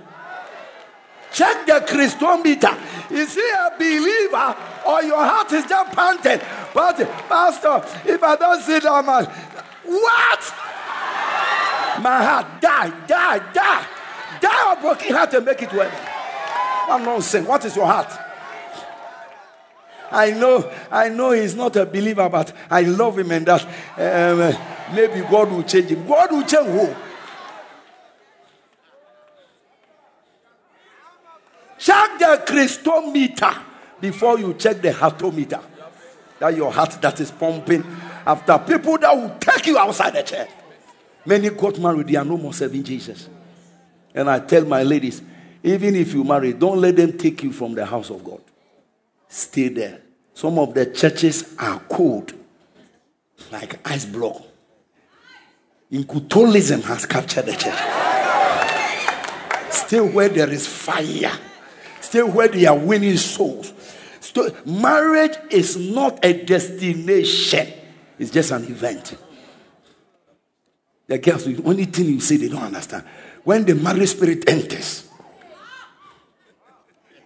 Check the Christometer. Is he a believer or your heart is just panting? But, Pastor, if I don't sit down, man, what? My heart, die, die, die. Die of broken heart and make it well. I'm not saying, what is your heart? I know, I know he's not a believer, but I love him and that um, maybe God will change him. God will change who? Check the Christometer before you check the heartometer. That your heart that is pumping after people that will take you outside the church. Many got married, they are no more serving Jesus. And I tell my ladies, even if you marry, don't let them take you from the house of God. Stay there. Some of the churches are cold, like ice block. Incutolism has captured the church. Stay where there is fire. Stay where they are winning souls. Stay. Marriage is not a destination, it's just an event. The girls, the only thing you say they don't understand. When the marriage spirit enters,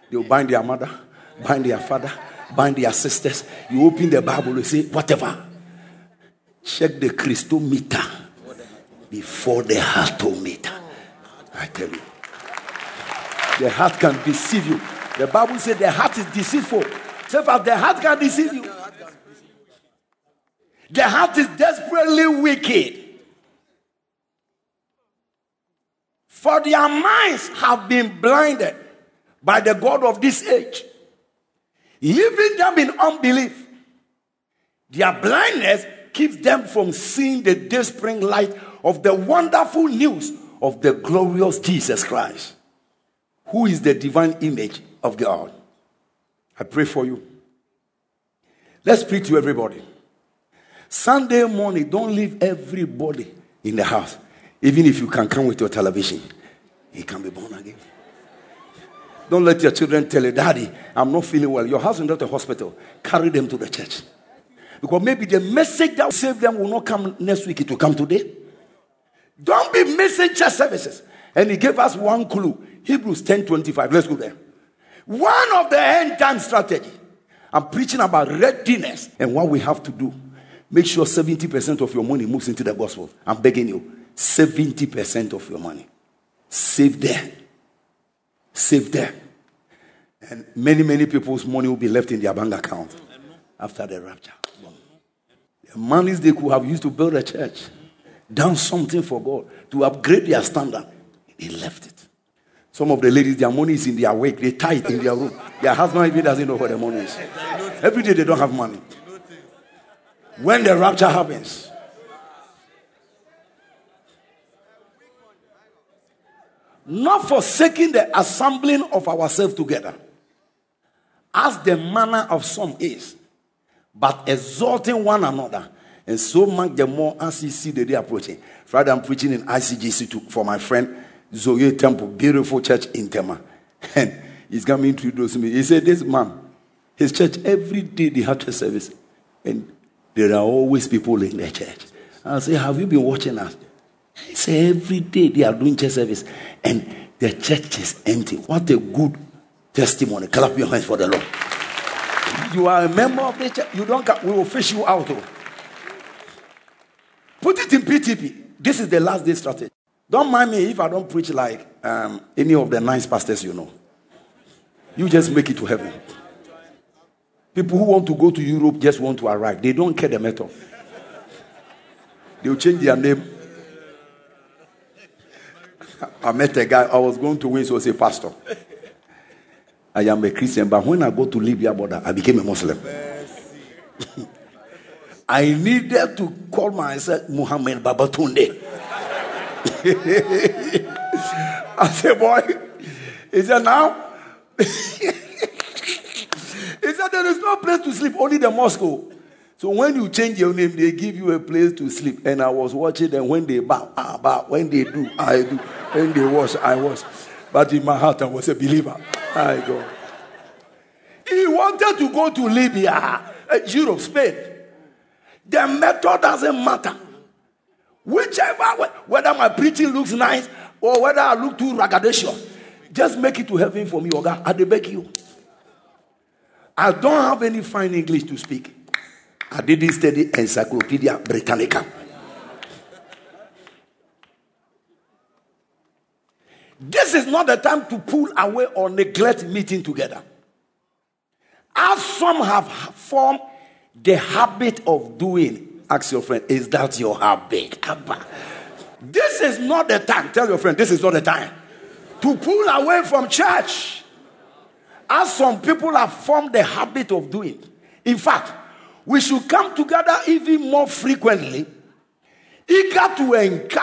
they'll bind their mother, bind their father, bind their sisters. You open the Bible, you say, whatever. Check the Christometer before the heartometer. I tell you. The heart can deceive you. The Bible says the heart is deceitful. So far, the heart can deceive you. The heart is desperately wicked. For their minds have been blinded by the God of this age, leaving them in unbelief. Their blindness keeps them from seeing the dayspring light of the wonderful news of the glorious Jesus Christ, who is the divine image of God. I pray for you. Let's pray to everybody. Sunday morning, don't leave everybody in the house. Even if you can come with your television, he can be born again. Don't let your children tell you, Daddy, I'm not feeling well. Your house is not a hospital. Carry them to the church. Because maybe the message that will save them will not come next week, it will come today. Don't be missing church services. And he gave us one clue Hebrews 10 25. Let's go there. One of the end time strategy. I'm preaching about readiness and what we have to do. Make sure 70% of your money moves into the gospel. I'm begging you. 70% of your money. Save there. Save there. And many, many people's money will be left in their bank account after the rapture. The monies they could have used to build a church, done something for God, to upgrade their standard, they left it. Some of the ladies, their money is in their wake. They tie it in their room. Their husband even doesn't know where the money is. Every day they don't have money. When the rapture happens, not forsaking the assembling of ourselves together, as the manner of some is, but exalting one another, and so much the more as you see the day approaching. Friday, I'm preaching in ICGC to, for my friend Zoe Temple, beautiful church in Tema. And he's going to introduce me. He said, This man, his church, every day they have church service. And there are always people in the church. I say, Have you been watching us? Said, Every day they are doing church service. And the church is empty. What a good testimony. Clap your hands for the Lord. You are a member of the church. You don't come, we will fish you out. Oh. Put it in PTP. This is the last day strategy. Don't mind me if I don't preach like um, any of the nice pastors you know. You just make it to heaven. People who want to go to Europe just want to arrive. They don't care the method. They'll change their name. I met a guy, I was going to win, so was a pastor. I am a Christian, but when I go to Libya border, I became a Muslim. I needed to call myself Muhammad Babatunde. I said, boy, he said, now? he said, there is no place to sleep, only the mosque. So when you change your name, they give you a place to sleep. And I was watching them when they bow, ah, bow. When they do, I do. When they wash, I wash. But in my heart, I was a believer. I go. He wanted to go to Libya, uh, Europe, Spain. The method doesn't matter. Whichever, whether my preaching looks nice or whether I look too ragadicious, just make it to heaven for me, Oga. I beg you. I don't have any fine English to speak. I didn't study Encyclopedia Britannica. This is not the time to pull away or neglect meeting together. As some have formed the habit of doing, ask your friend, is that your habit? This is not the time. Tell your friend, this is not the time to pull away from church. As some people have formed the habit of doing. In fact, we should come together even more frequently, eager to encourage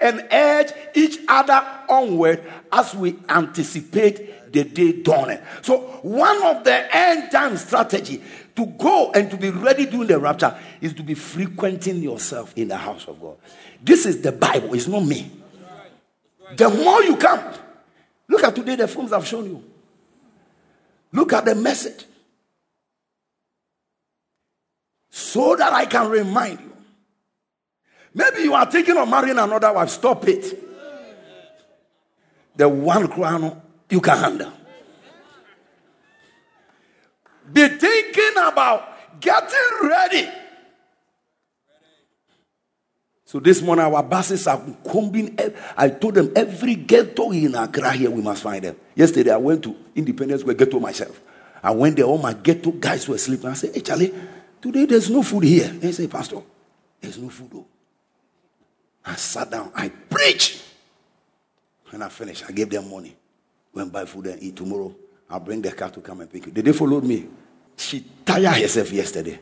and urge each other onward as we anticipate the day dawning. So, one of the end time strategy to go and to be ready during the rapture is to be frequenting yourself in the house of God. This is the Bible, it's not me. The more you come, look at today the films I've shown you. Look at the message so that I can remind you. Maybe you are thinking of marrying another wife. Stop it. The one crown you can handle. Be thinking about getting ready. So this morning our buses are combing. I told them every ghetto in Accra here we must find them. Yesterday I went to Independence Square ghetto myself. I went there, all my ghetto guys were sleeping. I said, Hey Charlie, Today there's no food here. They say, Pastor, there's no food. Though. I sat down, I preached. When I finished, I gave them money. Went buy food and eat. Tomorrow, I'll bring the car to come and pick you. Did they follow me? She tired herself yesterday.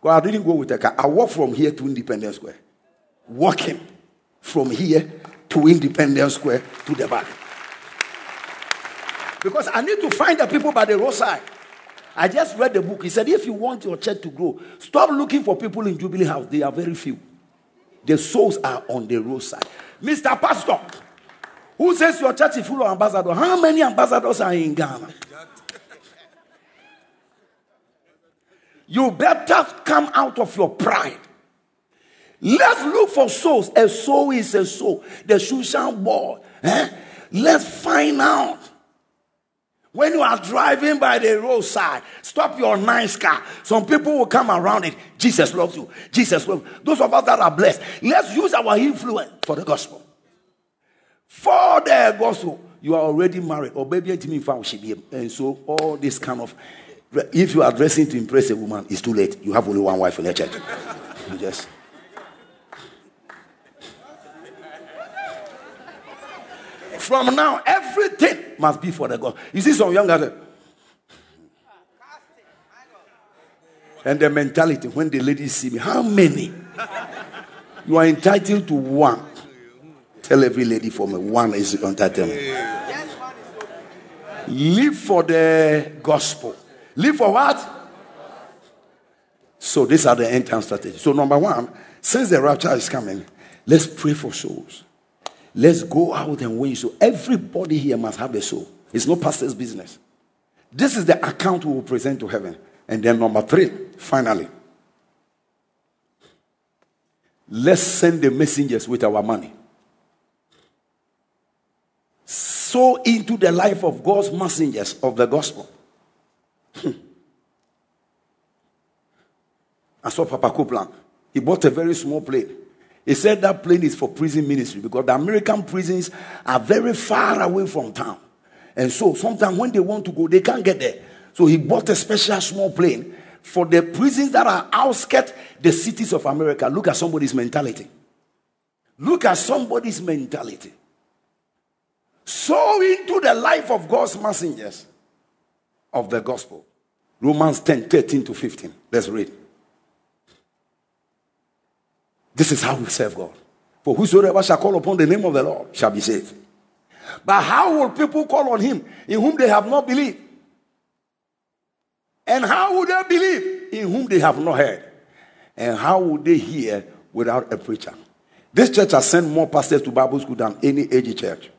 Well, I didn't go with the car. I walked from here to Independence Square. Walking from here to Independence Square to the back. Because I need to find the people by the roadside. I just read the book. He said, if you want your church to grow, stop looking for people in Jubilee House. They are very few. The souls are on the roadside. Mr. Pastor, who says your church is full of ambassadors? How many ambassadors are in Ghana? You better come out of your pride. Let's look for souls. A soul is a soul. The Shushan boy. Eh? Let's find out when you are driving by the roadside, stop your nice car. Some people will come around it. Jesus loves you. Jesus loves you. Those of us that are blessed, let's use our influence for the gospel. For the gospel, you are already married. Or baby, and so all this kind of if you are dressing to impress a woman, it's too late. You have only one wife in the church. You just From now, everything must be for the God. You see some young guys. And the mentality when the ladies see me, how many? You are entitled to one. Tell every lady for me, one is entitled. Live for the gospel. Live for what? So these are the end time strategies. So number one, since the rapture is coming, let's pray for souls. Let's go out and win So Everybody here must have a soul. It's no pastor's business. This is the account we will present to heaven. And then, number three, finally, let's send the messengers with our money. So into the life of God's messengers of the gospel. I saw Papa Copeland. He bought a very small plane. He said that plane is for prison ministry because the American prisons are very far away from town. And so sometimes when they want to go, they can't get there. So he bought a special small plane for the prisons that are outskirts the cities of America. Look at somebody's mentality. Look at somebody's mentality. So into the life of God's messengers of the gospel. Romans 10, 13 to 15. Let's read. This is how we serve God. For whosoever shall call upon the name of the Lord shall be saved. But how will people call on him in whom they have not believed? And how would they believe in whom they have not heard? And how would they hear without a preacher? This church has sent more pastors to Bible school than any AG church.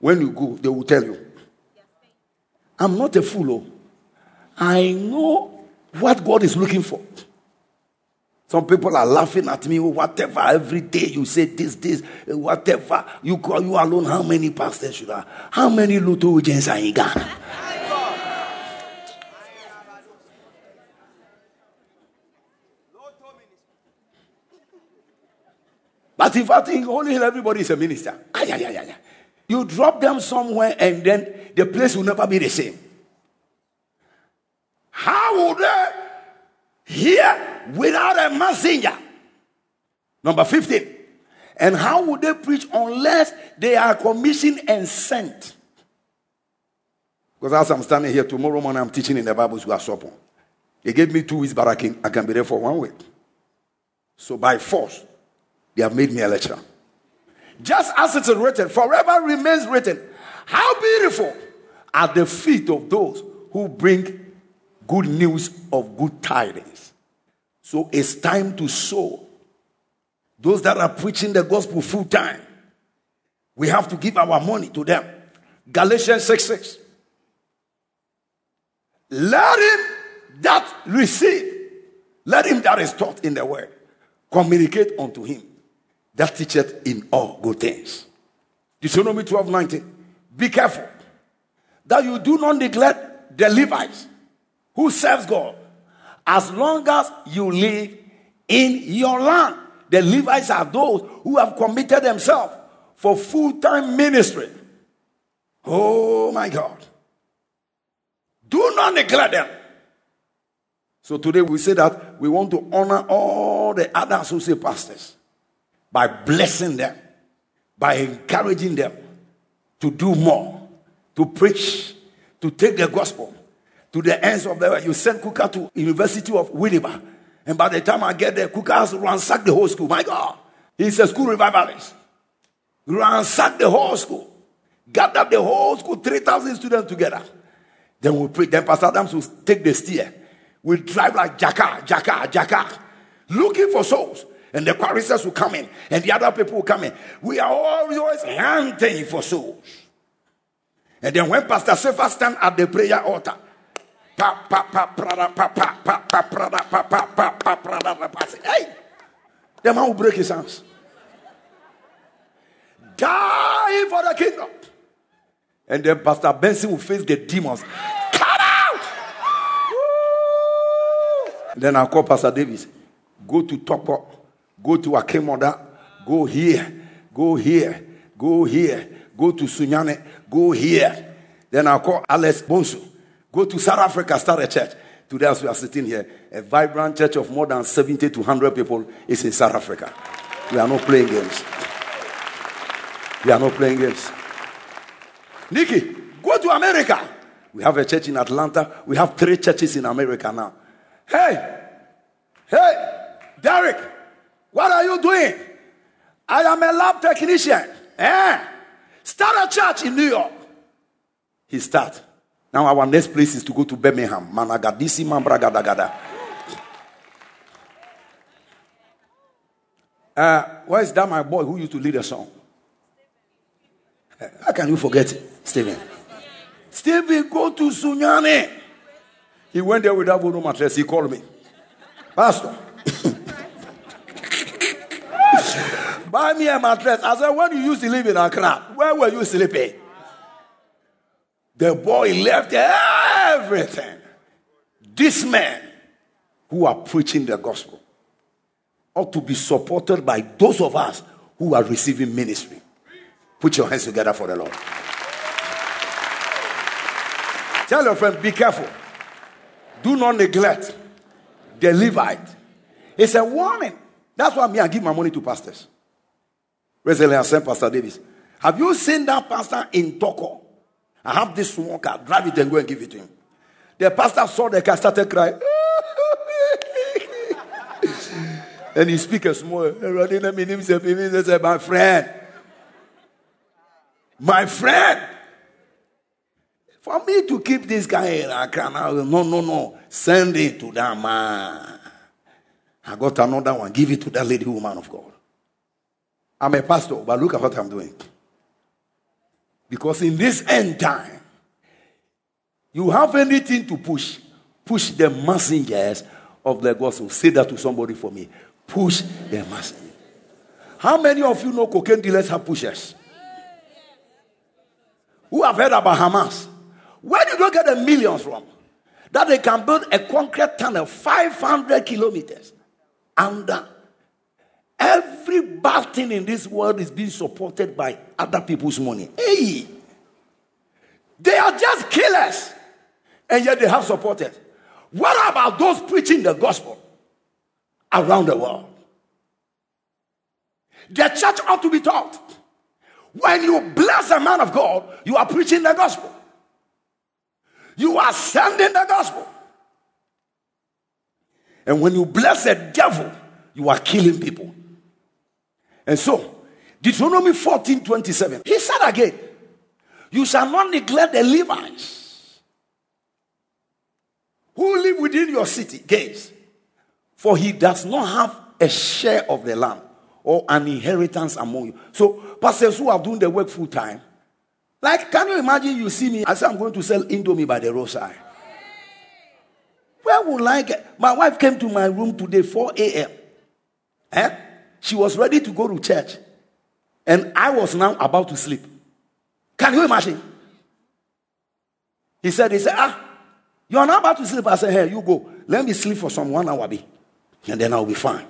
When you go, they will tell you. I'm not a fool. Oh. I know what God is looking for. Some people are laughing at me, oh, whatever, every day you say this, this, eh, whatever. You call you alone, how many pastors should I? How many agents are in Ghana? But if I think Holy Hill, everybody is a minister, ay, ay, ay, ay. you drop them somewhere and then the place will never be the same. How would they hear without a messenger? Number 15. And how would they preach unless they are commissioned and sent? Because as I'm standing here tomorrow morning, I'm teaching in the Bible school at Sopon. They gave me two weeks, but I can, I can be there for one week. So by force, they have made me a lecturer. Just as it is written, forever remains written. How beautiful are the feet of those who bring good news of good tidings. So it's time to sow. Those that are preaching the gospel full time, we have to give our money to them. Galatians 6 6. Let him that receive, let him that is taught in the word, communicate unto him that teacheth in all good things. Deuteronomy 12 19. Be careful that you do not neglect the Levites who serves God as long as you live in your land. The Levites are those who have committed themselves for full time ministry. Oh my God. Do not neglect them. So today we say that we want to honor all the other associate pastors by blessing them, by encouraging them to do more, to preach, to take the gospel to the ends of the world. You send Kuka to University of Winneba. And by the time I get there, Kuka has ransacked the whole school. My God. He's a school revivalist. Ransacked the whole school. Gathered the whole school, 3,000 students together. Then we pray. Then Pastor Adams will take the steer. We drive like jacka, jacka, jacka, looking for souls. And the choristers will come in, and the other people will come in. We are always hunting for souls. And then when Pastor Sefer stand at the prayer altar, Hey, the man will break his hands. Die for the kingdom. And then Pastor Benson will face the demons. Come out! Then I'll call Pastor Davis. Go to Topo. Go to Akemoda. Go here. Go here. Go here. Go to Sunyani. Go here. Then I'll call Alex Bonsu. Go to South Africa, start a church. Today, as we are sitting here, a vibrant church of more than 70 to 100 people is in South Africa. We are not playing games. We are not playing games. Nikki, go to America. We have a church in Atlanta. We have three churches in America now. Hey, hey, Derek, what are you doing? I am a lab technician. Eh? Start a church in New York. He start. Now our next place is to go to Birmingham. Managadisi Mambragadagada. Uh, where is that my boy who used to lead a song? How can you forget Stephen? Stephen, go to Sunyani. He went there without no mattress. He called me. Pastor. Buy me a mattress. I said, when you used to live in Accra, where were you sleeping? The boy left everything. This man who are preaching the gospel ought to be supported by those of us who are receiving ministry. Put your hands together for the Lord. Tell your friend, be careful. Do not neglect the Levite. It's a warning. That's why me, I give my money to pastors. Recently, I sent Pastor Davis. Have you seen that pastor in Toko? I have this small car. Drive it and go and give it to him. The pastor saw the car, started crying. and he speaks a small. My friend. My friend. For me to keep this guy in Accra now, no, no, no. Send it to that man. I got another one. Give it to that lady, woman of God. I'm a pastor, but look at what I'm doing. Because in this end time, you have anything to push, push the messengers of the gospel. Say that to somebody for me. Push the messenger. How many of you know cocaine dealers have pushers? Who have heard about Hamas? Where do you get the millions from? That they can build a concrete tunnel 500 kilometers under. Every bad thing in this world is being supported by other people's money. Hey! They are just killers. And yet they have supported. What about those preaching the gospel around the world? The church ought to be taught. When you bless a man of God, you are preaching the gospel. You are sending the gospel. And when you bless a devil, you are killing people. And so, Deuteronomy 14 27, he said again, You shall not neglect the Levites who live within your city gates, for he does not have a share of the land or an inheritance among you. So, pastors who are doing the work full time, like, can you imagine you see me? I say, I'm going to sell Indomie by the roadside. Where would I get? My wife came to my room today, 4 a.m. Eh? She was ready to go to church. And I was now about to sleep. Can you imagine? He said, he said, ah, you are not about to sleep. I said, hey, you go. Let me sleep for some one hour, be. And then I'll be fine.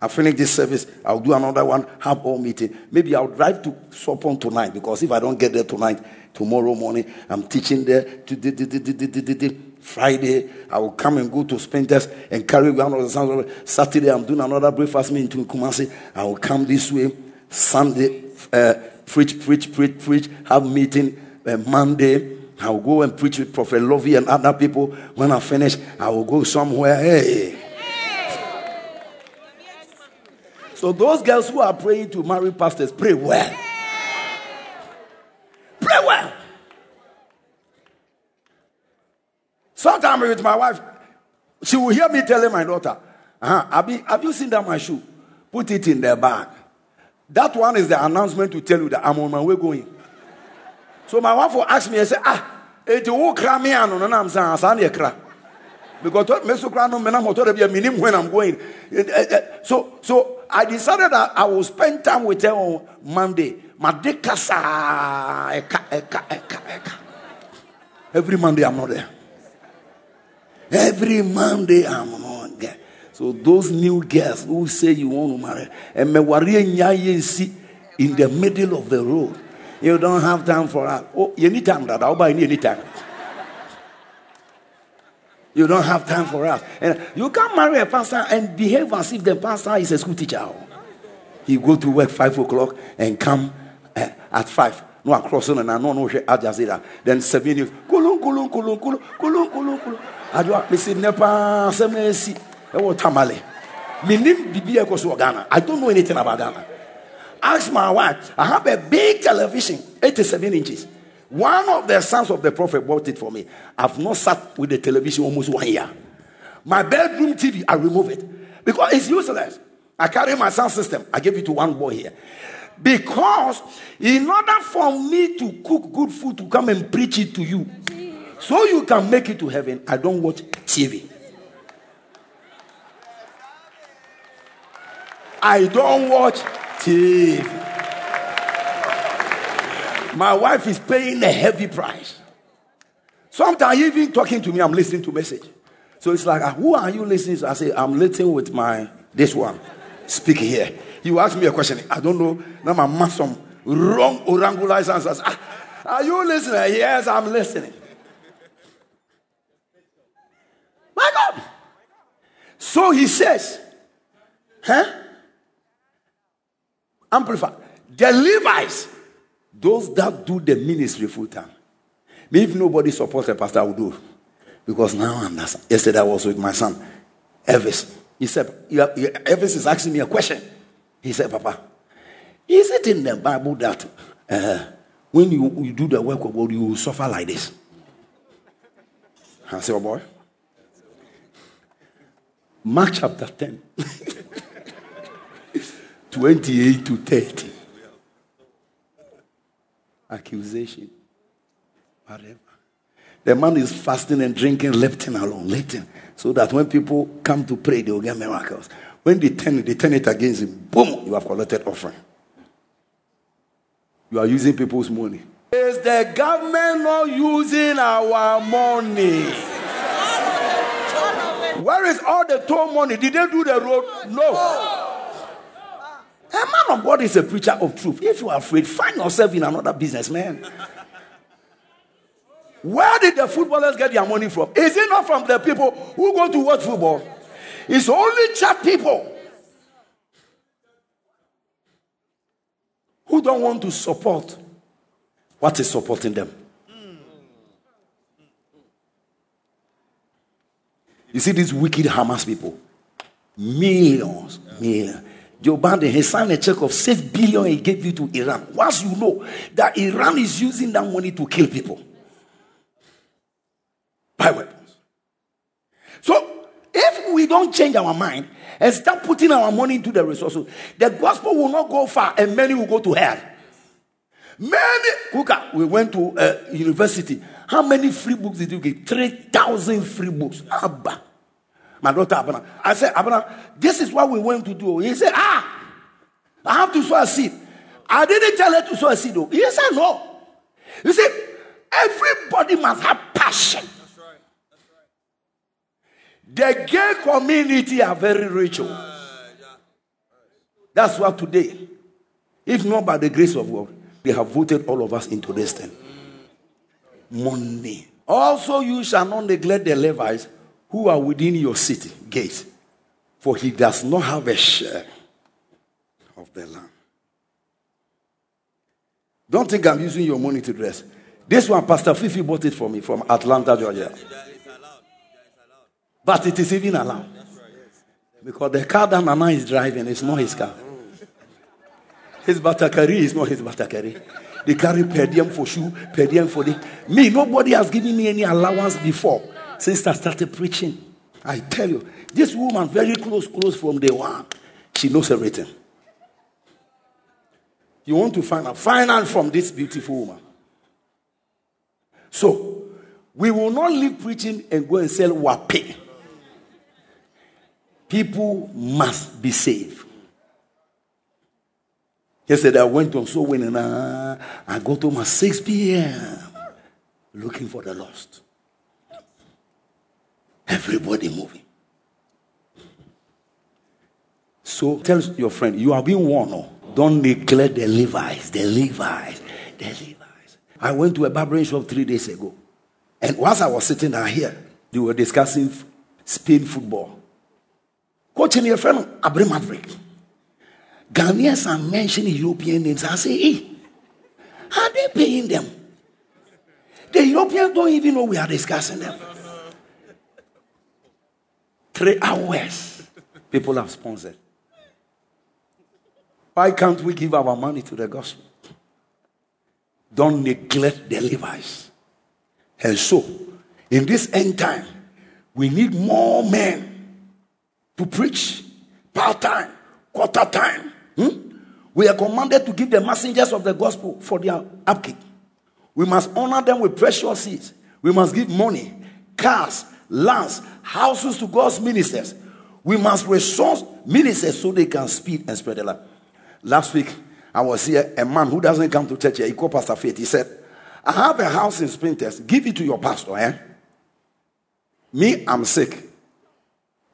I finish this service, I'll do another one, have all meeting. Maybe I'll drive to Sopon tonight because if I don't get there tonight, tomorrow morning, I'm teaching there. Friday, I will come and go to Spintex and carry one of the sons. Saturday, I'm doing another breakfast meeting in Kumasi. I will come this way. Sunday, uh, preach, preach, preach, preach, have meeting. Uh, Monday, I will go and preach with Prophet Lovey and other people. When I finish, I will go somewhere. Hey. So those girls who are praying to marry pastors, pray well. Pray well. Sometimes with my wife, she will hear me telling my daughter, uh-huh, you, have you seen that my shoe? Put it in the bag. That one is the announcement to tell you that I'm on my way going. So my wife will ask me and say, ah, it will cry me and I'm saying, because when I'm going. Eh, eh, eh, so, so I decided that I will spend time with her on Monday. Every Monday I'm not there. Every Monday I'm not there. So those new girls who say you want to marry, and me worry see in the middle of the road, you don't have time for that. Oh, you need time that I'll buy any time. You don't have time for us. And you can't marry a pastor and behave as if the pastor is a school teacher. He go to work five o'clock and come uh, at five. No, across on and I know no Al Jazeera. Then seven years. Kulun kulun kulun kulun kulun kulun kulun. Adwa misi nepa semesi. Ewo tamale. Minim bibi ekoso Ghana. I don't know anything about Ghana. Ask my wife. I have a big television, 87 inches. One of the sons of the prophet bought it for me. I've not sat with the television almost one year. My bedroom TV, I remove it because it's useless. I carry my sound system. I gave it to one boy here. Because in order for me to cook good food to come and preach it to you, so you can make it to heaven, I don't watch TV. I don't watch TV. My wife is paying a heavy price. Sometimes even talking to me, I'm listening to message. So it's like, who are you listening to? I say, I'm listening with my this one. Speak here. You ask me a question. I don't know. Now my mouth some wrong orangulized answers. Ah, are you listening? Yes, I'm listening. My God. So he says, huh? Amplify. The Levites those that do the ministry full time. If nobody supports a pastor, I will do. Because now I understand. Yesterday I was with my son, Elvis. He said, Elvis is asking me a question. He said, Papa, is it in the Bible that uh, when you, you do the work of God, you will suffer like this. I said, oh boy. Mark chapter 10, 28 to 30. Accusation. Whatever. The man is fasting and drinking Lipton alone, Lipton, so that when people come to pray, they will get miracles. When they turn they turn it against him. Boom, you have collected offering. You are using people's money. Is the government not using our money? Where is all the toll money? Did they do the road? No. A man of God is a preacher of truth. If you are afraid, find yourself in another business, man. Where did the footballers get their money from? Is it not from the people who go to watch football? It's only chat people who don't want to support what is supporting them. You see these wicked Hamas people, millions, millions. Joe Biden, he signed a check of six billion he gave you to Iran. Once you know that Iran is using that money to kill people, buy weapons. So if we don't change our mind and start putting our money into the resources, the gospel will not go far and many will go to hell. Many, Kuka, we went to a university. How many free books did you get? 3,000 free books. Abba. My daughter Abana. I said, Abana, this is what we want to do. He said, Ah, I have to sow a seed. I didn't tell her to sow a seed. Though. He said, No. You see, everybody must have passion. That's right. That's right. The gay community are very rich. Oh. That's why today, if not by the grace of God, they have voted all of us into this thing. Money. Also, you shall not neglect the Levites who are within your city gate, for he does not have a share of the land. Don't think I'm using your money to dress. This one, Pastor Fifi bought it for me from Atlanta, Georgia. But it is even allowed. Because the car that Nana is driving is not his car. His batakari is not his batakari. They carry per diem for shoe, per diem for the. Me, nobody has given me any allowance before since I started preaching. I tell you, this woman, very close, close from day one, she knows everything. You want to find out, find out from this beautiful woman. So, we will not leave preaching and go and sell wape. People must be saved. Yesterday I went on so winning. Uh, I got home at 6 p.m. looking for the lost. Everybody moving. So tell your friend, you are being warned. No? Don't neglect the Levites, the Levites, the Levites. I went to a barbering shop three days ago. And whilst I was sitting down here, they were discussing Spain football. Coaching your friend, Abri Maverick. Ghanaians are mentioning European names. I say, hey, are they paying them? The Europeans don't even know we are discussing them. Three hours people have sponsored. Why can't we give our money to the gospel? Don't neglect the Levites. And so, in this end time, we need more men to preach part time, quarter time. Hmm? We are commanded to give the messengers of the gospel for their upkeep. We must honor them with precious seeds. We must give money, cars, lands, houses to God's ministers. We must resource ministers so they can speak and spread the love. Last week, I was here, a man who doesn't come to church here, he called Pastor Faith. He said, I have a house in Spintex. Give it to your pastor, eh? Me, I'm sick.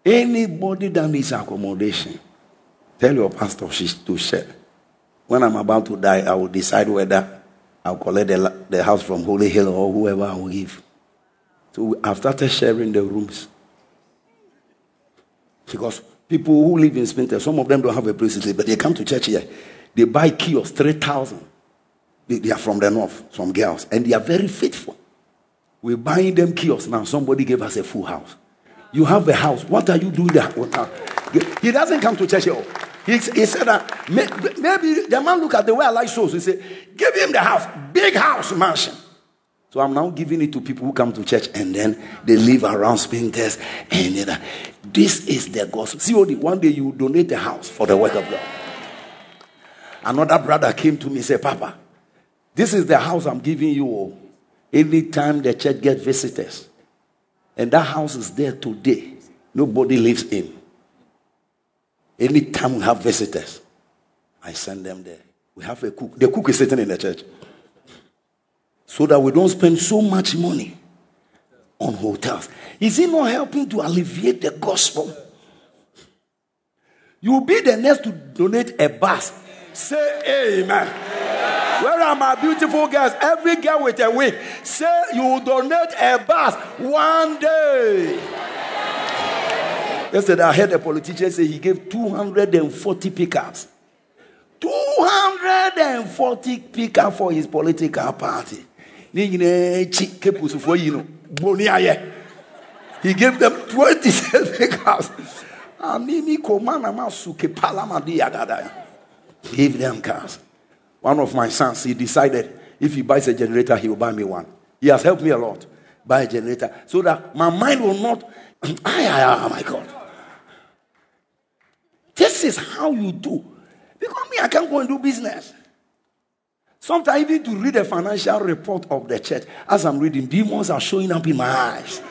Anybody that needs accommodation, tell your pastor she's to share. When I'm about to die, I will decide whether I'll collect the, the house from Holy Hill or whoever I will give. So I've started sharing the rooms. Because people who live in Spintex, some of them don't have a place to live, but they come to church here. They buy kiosks, 3,000. They, they, are from the north, some girls, and they are very faithful. We're buying them kiosks now. Somebody gave us a full house. You have a house. What are you doing there? He doesn't come to church here. He, he said that may- maybe the man look at the way I like souls. He said, give him the house, big house, mansion. So I'm now giving it to people who come to church and then they live around Spintex. And then, uh, this is the gospel. See, only one day you donate a house for the work of God. Another brother came to me and said, Papa, this is the house I'm giving you. oh. Anytime the church gets visitors, and that house is there today, nobody lives in. Anytime we have visitors, I send them there. We have a cook. The cook is sitting in the church. So that we don't spend so much money on hotels. Is it not helping to alleviate the gospel? You'll be the next to donate a bus. Say amen. Where are my beautiful girls? Every girl with a wig. Say you donate a bus one day. Yesterday, I heard a politician say he gave 240 pickups. 240 pickups for his political party. He gave them 26 pickups. Give them cars. One of my sons, he decided if he buys a generator, he will buy me one. He has helped me a lot. Buy a generator so that my mind will not. Ay, ay, oh my God. This is how you do. Because me, I can't go and do business. Sometimes even to read the financial report of the church, as I'm reading, demons are showing up in my eyes.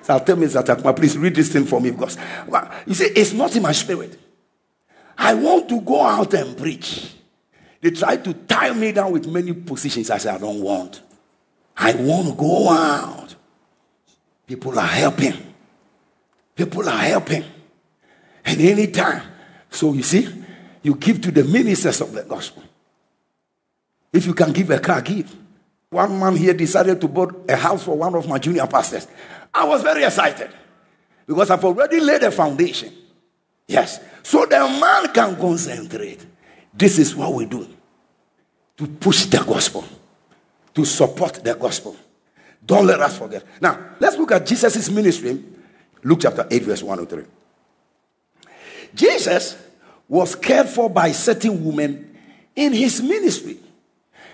So I'll tell Mr. Takma, please read this thing for me because well, you see, it's not in my spirit. I want to go out and preach. They try to tie me down with many positions. I said, I don't want. I want to go out. People are helping. People are helping. And anytime. So you see, you give to the ministers of the gospel. If you can give a car, give. One man here decided to build a house for one of my junior pastors. I was very excited because I've already laid a foundation. Yes. So the man can concentrate. This is what we do to push the gospel, to support the gospel. Don't let us forget. Now, let's look at Jesus' ministry. Luke chapter 8, verse 103. Jesus was cared for by certain women in his ministry.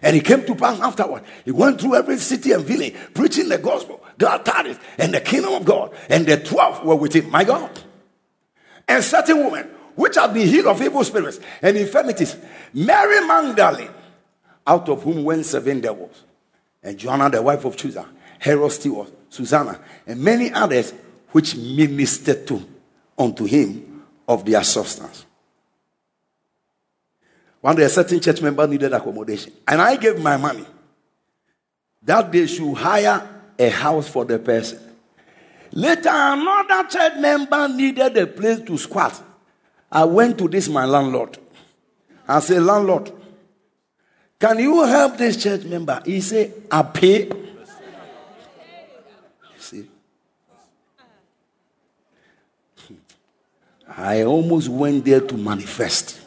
And he came to pass afterward. He went through every city and village preaching the gospel, God taught and the kingdom of God. And the 12 were with him. My God. And certain women, which had been healed of evil spirits and infirmities, Mary Magdalene, out of whom went seven devils, and Joanna, the wife of Chuza, Herod steward, Susanna, and many others which ministered to unto him of their substance. One day, a certain church member needed accommodation, and I gave my money that they should hire a house for the person. Later, another church member needed a place to squat. I went to this my landlord. I said, Landlord, can you help this church member? He said, I pay. I almost went there to manifest.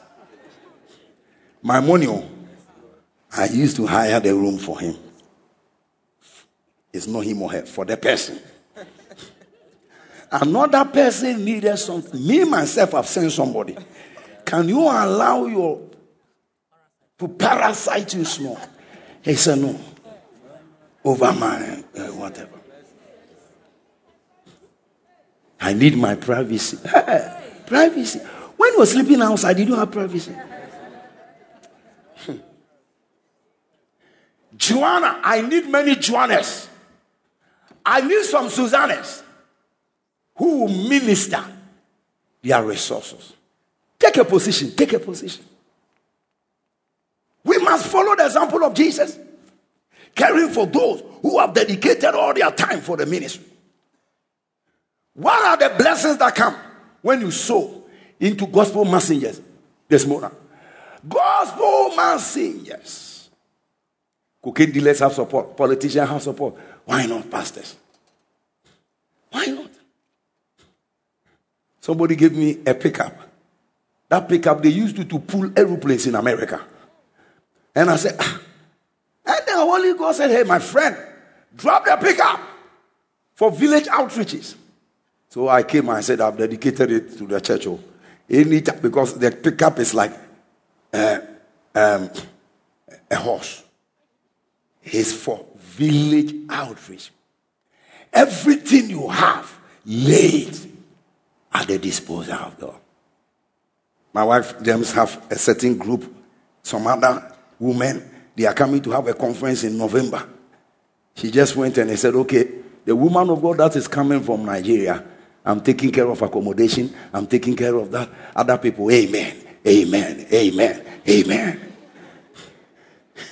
My money, oh, I used to hire the room for him. It's not him or her, for the person. Another person needed something. Me, myself, have sent somebody. Can you allow your to parasite you small? He said, No. Over my uh, whatever. I need my privacy. Privacy. When you were sleeping outside, did you have privacy? Hmm. Joanna, I need many Joannas. I need some Susannas who will minister their resources. Take a position. Take a position. We must follow the example of Jesus, caring for those who have dedicated all their time for the ministry. What are the blessings that come when you sow into gospel messengers this morning? Gospel messengers. Cocaine dealers have support, politicians have support. Why not pastors? Why not? Somebody gave me a pickup. That pickup they used to, to pull aeroplanes in America. And I said, ah. and the Holy Ghost said, Hey, my friend, drop the pickup for village outreaches. So I came and I said, I've dedicated it to the church. Oh. Any time, because the pickup is like uh, um, a horse. It's for village outreach. Everything you have laid at the disposal of God. My wife, James, have a certain group. Some other women, they are coming to have a conference in November. She just went and he said, okay, the woman of God that is coming from Nigeria, I'm taking care of accommodation. I'm taking care of that. Other people, amen, amen, amen, amen.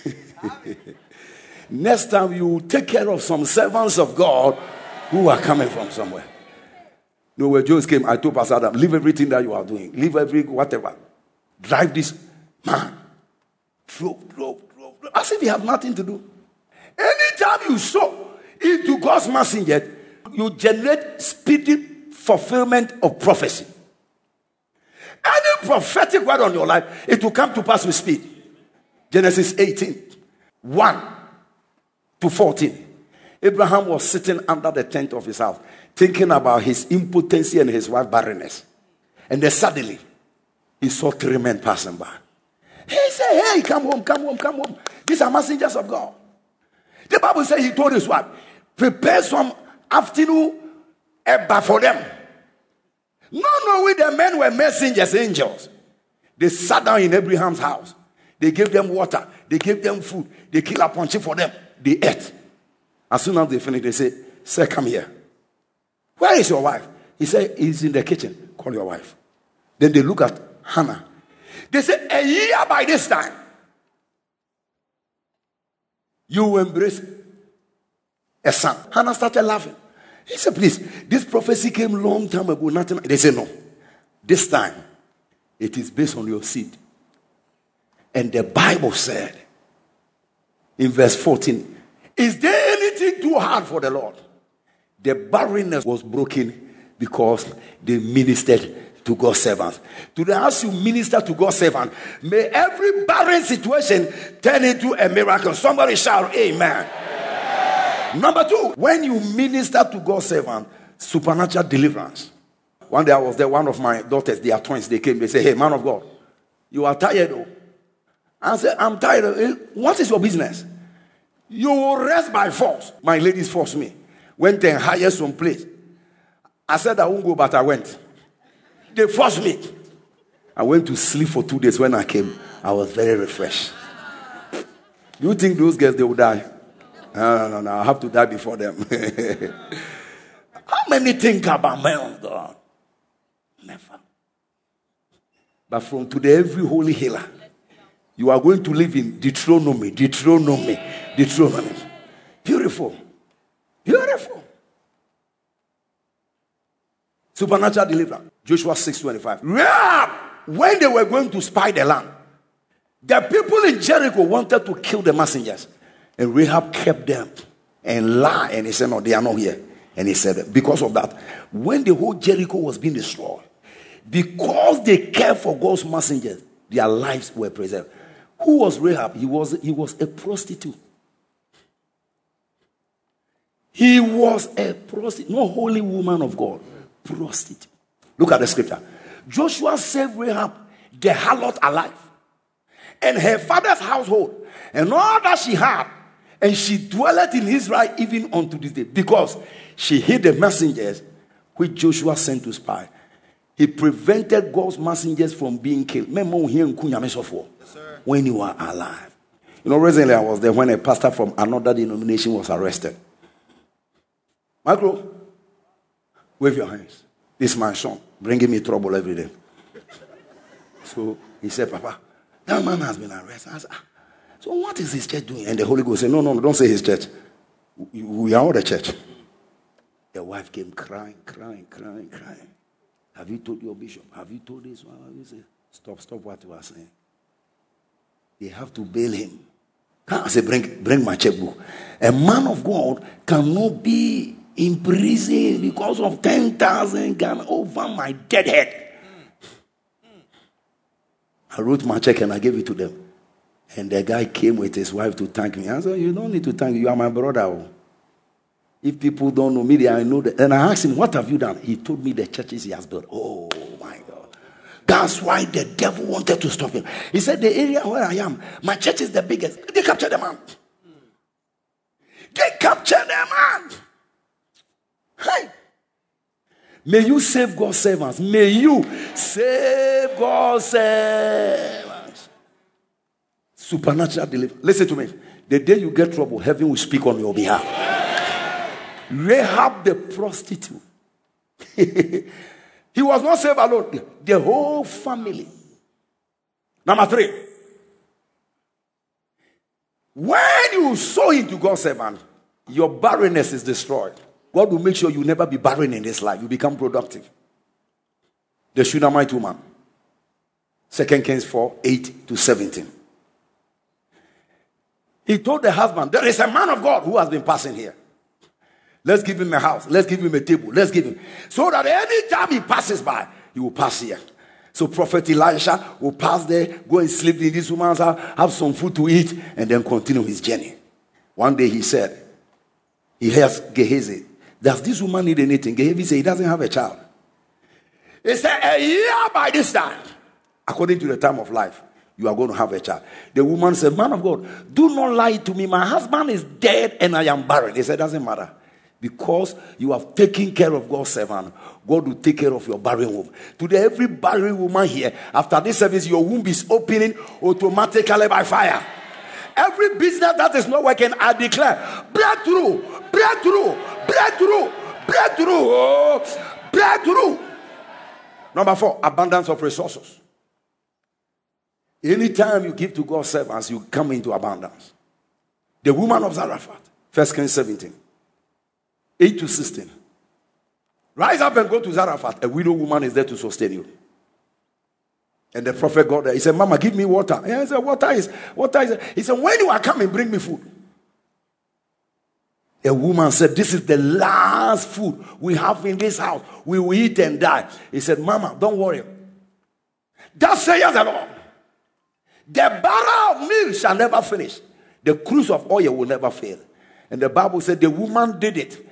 Next time you take care of some servants of God who are coming from somewhere. No, Jones came, I told Pastor Adam, leave everything that you are doing. Leave every whatever. Drive this man. Drove, drove, drove, drove. As if you have nothing to do. Anytime you sow into God's messenger, you generate speedy fulfillment of prophecy. Any prophetic word on your life, it will come to pass with speed. Genesis 18, 1 to 14. Abraham was sitting under the tent of his house, thinking about his impotency and his wife barrenness. And then suddenly, he saw three men passing by. He said, Hey, come home, come home, come home. These are messengers of God. The Bible says he told his wife, Prepare some afternoon eba for them. No, no, we the men were messengers, angels. They sat down in Abraham's house. They gave them water. They gave them food. They killed a punch for them. They ate. As soon as they finished, they said, Sir, come here. Where is your wife? He said, He's in the kitchen. Call your wife. Then they look at Hannah. They said, A year by this time, you will embrace a son. Hannah started laughing. He said, Please, this prophecy came long time ago. Nothing. They said, No. This time, it is based on your seed. And the Bible said in verse 14, Is there anything too hard for the Lord? The barrenness was broken because they ministered to God's servants. Today, as you minister to God's servant, may every barren situation turn into a miracle. Somebody shout, Amen. Number two, when you minister to God's servant, supernatural deliverance. One day I was there, one of my daughters, they are twins, they came, they say, Hey, man of God, you are tired. Oh. I said, I'm tired. Eh, what is your business? You will rest by force. My ladies forced me. Went and hired some place. I said I won't go, but I went. They forced me. I went to sleep for two days. When I came, I was very refreshed. Do you think those girls they will die? No, no, no. I have to die before them. How many think about men of oh God? Never. But from today, every holy healer, you are going to live in Deuteronomy, Deuteronomy, Deuteronomy. Beautiful. Beautiful. Supernatural deliverance. Joshua 6:25. When they were going to spy the land, the people in Jericho wanted to kill the messengers. And Rahab kept them and lied. And he said, No, they are not here. And he said, Because of that, when the whole Jericho was being destroyed, because they cared for God's messengers, their lives were preserved. Who was Rahab? He was, he was a prostitute. He was a prostitute, no holy woman of God, prostitute. Look at the scripture. Joshua saved Rahab, the harlot, alive, and her father's household, and all that she had and she dwelleth in Israel even unto this day because she hid the messengers which Joshua sent to spy. He prevented God's messengers from being killed. Yes, when you are alive. You know, recently I was there when a pastor from another denomination was arrested. Michael, wave your hands. This is my son, bringing me trouble every day. So he said, Papa, that man has been arrested. I said, ah. So what is his church doing? And the Holy Ghost said, No, no, don't say his church. We are all the church. The wife came crying, crying, crying, crying. Have you told your bishop? Have you told this one? Have you said, Stop, stop what you are saying. They have to bail him. Can I say, bring, bring my checkbook. A man of God cannot be in prison because of 10,000 Ghana over my dead head. I wrote my check and I gave it to them. And the guy came with his wife to thank me. I said, You don't need to thank me. You are my brother. Oh. If people don't know me, I know that. And I asked him, What have you done? He told me the churches he has built. Oh my God. That's why the devil wanted to stop him. He said, The area where I am, my church is the biggest. They captured the man. They captured the man. Hey. May you save God's servants. May you save God's servants. Supernatural deliverance. Listen to me. The day you get trouble, heaven will speak on your behalf. Rahab the prostitute. he was not saved alone, the whole family. Number three. When you sow into God's servant, your barrenness is destroyed. God will make sure you never be barren in this life. You become productive. The Shunammite woman. 2 Kings 4 8 to 17. He told the husband, There is a man of God who has been passing here. Let's give him a house. Let's give him a table. Let's give him. So that anytime he passes by, he will pass here. So Prophet Elisha will pass there, go and sleep in this woman's house, have some food to eat, and then continue his journey. One day he said, he hears Gehazi, does this woman need anything? Gehazi said he doesn't have a child. He said, a year by this time, according to the time of life, you are going to have a child. The woman said, Man of God, do not lie to me. My husband is dead and I am barren. He said, Doesn't matter. Because you have taken care of God's servant, God will take care of your barren womb. Today, every barren woman here, after this service, your womb is opening automatically by fire. Every business that is not working, I declare breakthrough, breakthrough, breakthrough, breakthrough, oh, breakthrough. Number four, abundance of resources. Anytime you give to God's servants, you come into abundance. The woman of Zarephath, 1 Kings 17, 8 to 16. Rise up and go to Zarephath. A widow woman is there to sustain you. And the prophet got there. He said, Mama, give me water. And I said, Water is, water is. He said, When you are coming, bring me food. A woman said, This is the last food we have in this house. We will eat and die. He said, Mama, don't worry. That says the Lord. The barrel of milk shall never finish. The cruse of oil will never fail. And the Bible said the woman did it.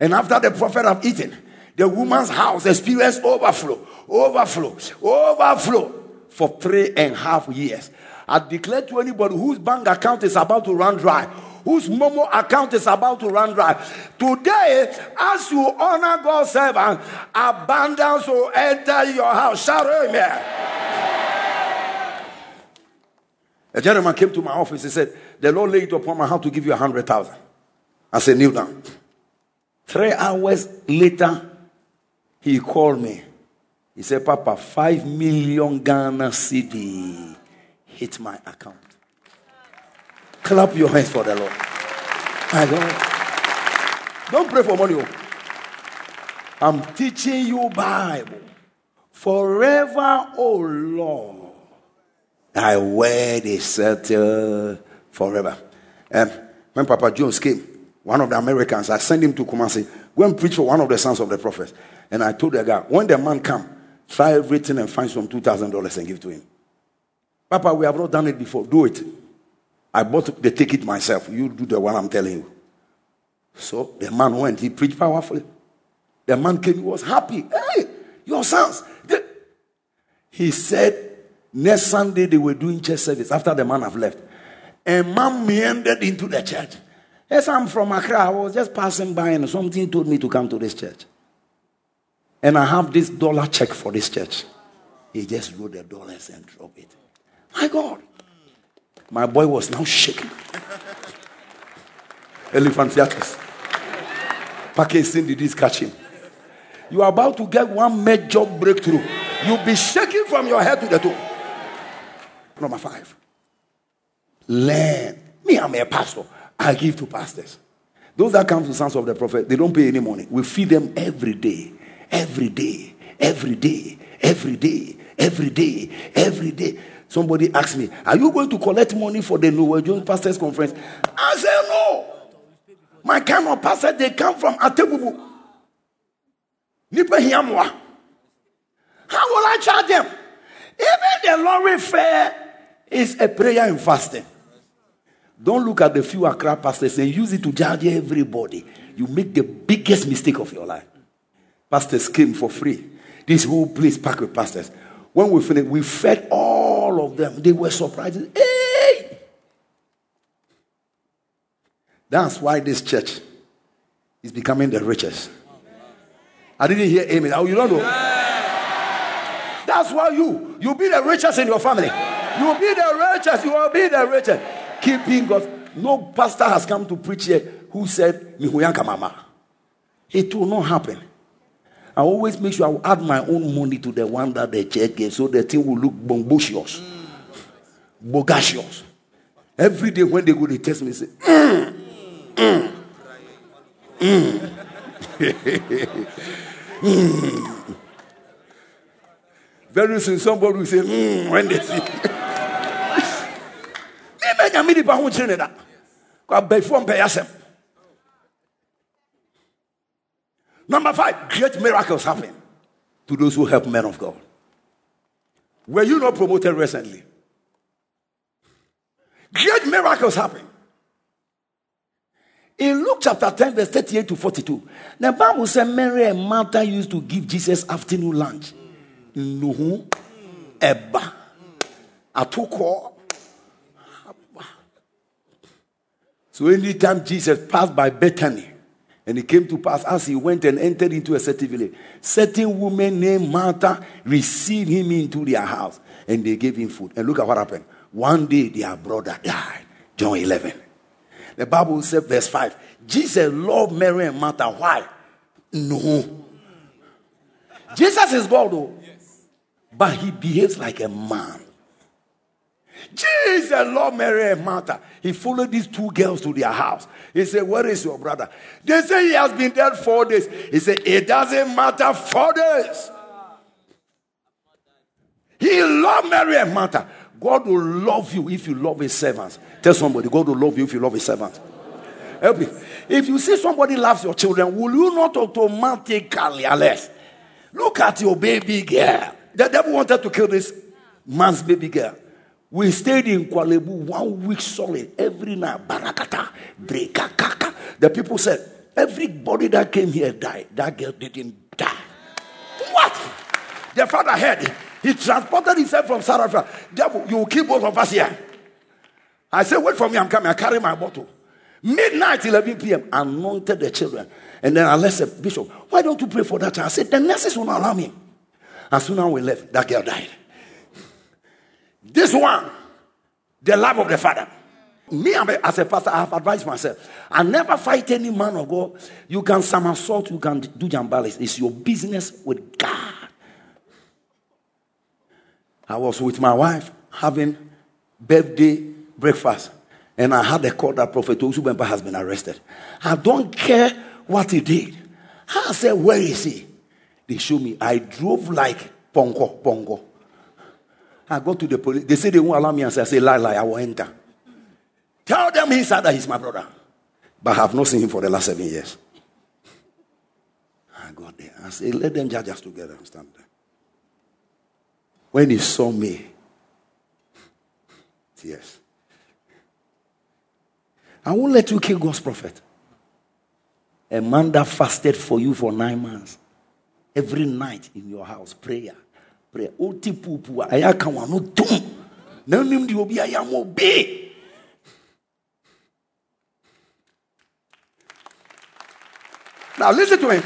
And after the prophet have eaten, the woman's house experienced overflow, overflow, overflow for three and a half years. I declare to anybody whose bank account is about to run dry, whose Momo account is about to run dry. Today, as you honor God's servant, abundance will enter your house. Shout amen. A gentleman came to my office. He said, The Lord laid upon my heart to give you a hundred thousand. I said, Kneel down. Three hours later, he called me. He said, Papa, five million Ghana cedi hit my account. Clap your hands for the Lord. My God. Don't pray for money. oh. I'm teaching you Bible. Forever, oh Lord. Thy word is settled forever. Um, when Papa Jones came, one of the Americans, I sent him to Kumasi, go and preach for one of the sons of the prophets. And I told the guy, when the man come, try everything and find some $2,000 and give to him. Papa, we have not done it before. Do it. I bought the ticket myself. You do the one I'm telling you. So the man went. He preached powerfully. The man came. He was happy. Hey, your sons. He said, next Sunday they were doing church service after the man have left. And man meandered into the church. Yes, I'm from Accra. I was just passing by and something told me to come to this church. And I have this dollar check for this church. He just wrote the dollars and dropped it. My God. My boy was now shaking. Elephantiasis. Parkinson disease catch him. You are about to get one major breakthrough. You'll be shaking from your head to the toe. Number five. Learn. Me, I'm a pastor. I give to pastors. Those that come to sons of the prophet, they don't pay any money. We feed them every day, every day, every day, every day, every day, every day. Somebody asked me, Are you going to collect money for the New Norwegian Pastors Conference? I said, No. My kind of pastor, they come from Atebubu. Nipa. How will I charge them? Even the lorry fare is a prayer and fasting. Don't look at the few Accra pastors and use it to judge everybody. You make the biggest mistake of your life. Pastors came for free. This whole place packed with pastors. When we finished, we fed all of them. They were surprised. Hey! That's why this church is becoming the richest. I didn't hear amen. Oh, you don't know. That's why you you be the richest in your family. You will be the richest. You will be the richest. Keep being God. No pastor has come to preach here who said, Mihuyanka mama. It will not happen. I always make sure I add my own money to the one that the church gave so the thing will look bombocious, bogacious. Every day when they go, they test me, say, mm, mm, mm. mm. Very soon somebody will say, mm, when they see. Number five, great miracles happen to those who help men of God. Were you not promoted recently? Great miracles happen. In Luke chapter 10, verse 38 to 42, the Bible said Mary and Martha used to give Jesus afternoon lunch. Nuhu, Eba, Atuko. So anytime Jesus passed by Bethany, and it came to pass as he went and entered into a certain village, certain woman named Martha received him into their house and they gave him food. And look at what happened. One day their brother died. John 11. The Bible said, verse 5 Jesus loved Mary and Martha. Why? No. Jesus is God, though. But he behaves like a man. Jesus loved Mary and Martha. He followed these two girls to their house. He said, Where is your brother? They say he has been dead four days. He said, It doesn't matter, four days. He loved Mary and Martha. God will love you if you love his servants. Tell somebody, God will love you if you love his servants. Help me. If you see somebody loves your children, will you not automatically, unless look at your baby girl? The devil wanted to kill this man's baby girl. We stayed in Korle Bu one week solid every night. Barakata, brekakaka. The people said, everybody that came here died. That girl didn't die. What? The father heard. He transported himself from South Africa. Devil, you will kill both of us here. I said, wait for me, I'm coming. I carry my bottle. Midnight, 11 p.m., anointed the children. And then I said, Bishop, why don't you pray for that child? I said, the nurses will not allow me. As soon as we left, that girl died. This one, the love of the father. Me, as a pastor, I have advised myself. I never fight any man of God. You can somersault, you can do jambalis. It's your business with God. I was with my wife having birthday breakfast, and I had a call that Prophet Osubempa has been arrested. I don't care what he did. I said, Where is he? They show me. I drove like Pongo, Pongo. I go to the police. They say they won't allow me and I say, lie, lie, I will enter. Tell them he said that he's my brother. But I have not seen him for the last seven years. I got there. I said, let them judge us together and stand there. When he saw me, yes. I won't let you kill God's prophet. A man that fasted for you for nine months. Every night in your house, prayer a obi. Now listen to me.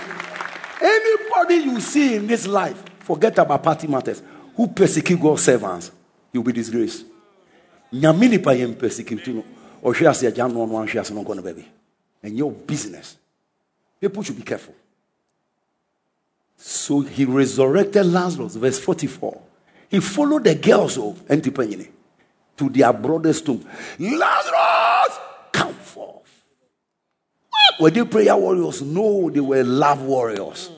Anybody you see in this life, forget about party matters, who persecute God's servants, you'll be disgraced. Nyame nipa yɛn persecute no. Ɔhwɛ ase agya no ɔno anhwɛ ase no nkɔ no baby. And your business. People should be careful. So he resurrected Lazarus, verse 44. He followed the girls of Antipanyini to their brother's tomb. Lazarus, come forth. Were they prayer warriors? No, they were love warriors.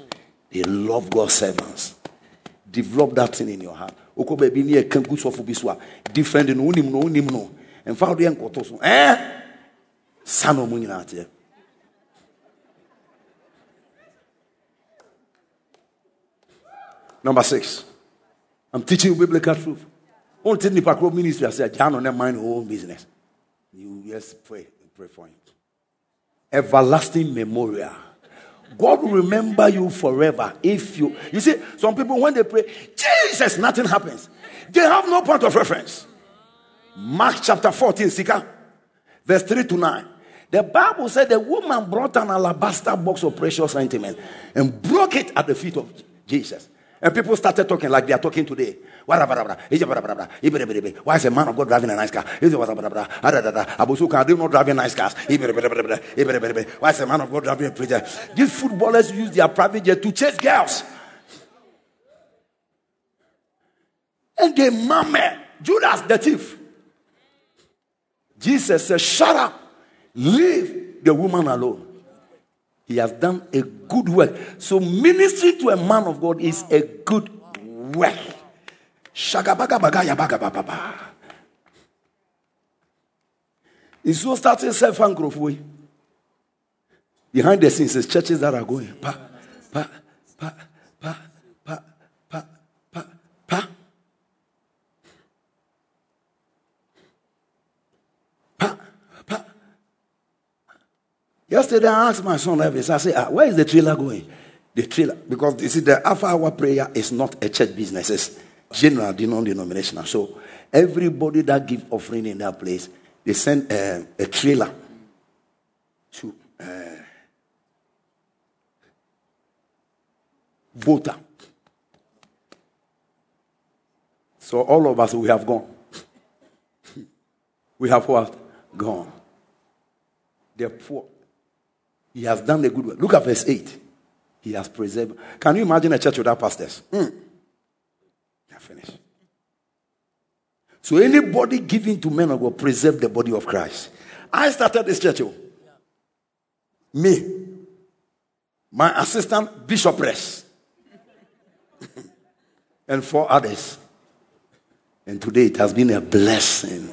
They love God's servants. Develop that thing in your heart. Ni different no unim no unim no. De enkoto so. Eh? Sano. Number six, I'm teaching biblical truth. Won't take me the ministry. I said, John, don't mind your own business. You just pray, pray for him. Everlasting memorial. God will remember you forever if you. You see, some people when they pray, Jesus, nothing happens. They have no point of reference. Mark chapter 14, Sika, verse 3 to 9. The Bible said the woman brought an alabaster box of precious ointment and broke it at the feet of Jesus. And people started talking like they are talking today. Why is a man of God driving a nice car? Why is a man of God driving a preacher? These footballers use their private jet to chase girls. And they murmur, Judas the thief. Jesus said, Shut up. Leave the woman alone. He has done a good work. So, ministry to a man of God is a good work. It's so starting self and way. Behind the scenes, there's churches that are going. Pa, pa, pa, pa, pa, pa, pa. Yesterday, I asked my son Elvis, I said, ah, where is the trailer going? The trailer. Because you see, the Alpha Hour prayer is not a church business, it's general, non denominational. So everybody that give offering in that place, they send uh, a trailer to uh, Volta. So all of us, we have gone. we have what? Gone. The poor. He has done the good work. Look at verse 8. He has preserved. Can you imagine a church without pastors? Mm. Yeah, finished. So anybody giving to men God preserve the body of Christ. I started this church. Oh. Me, my assistant bishopress, and four others. And today it has been a blessing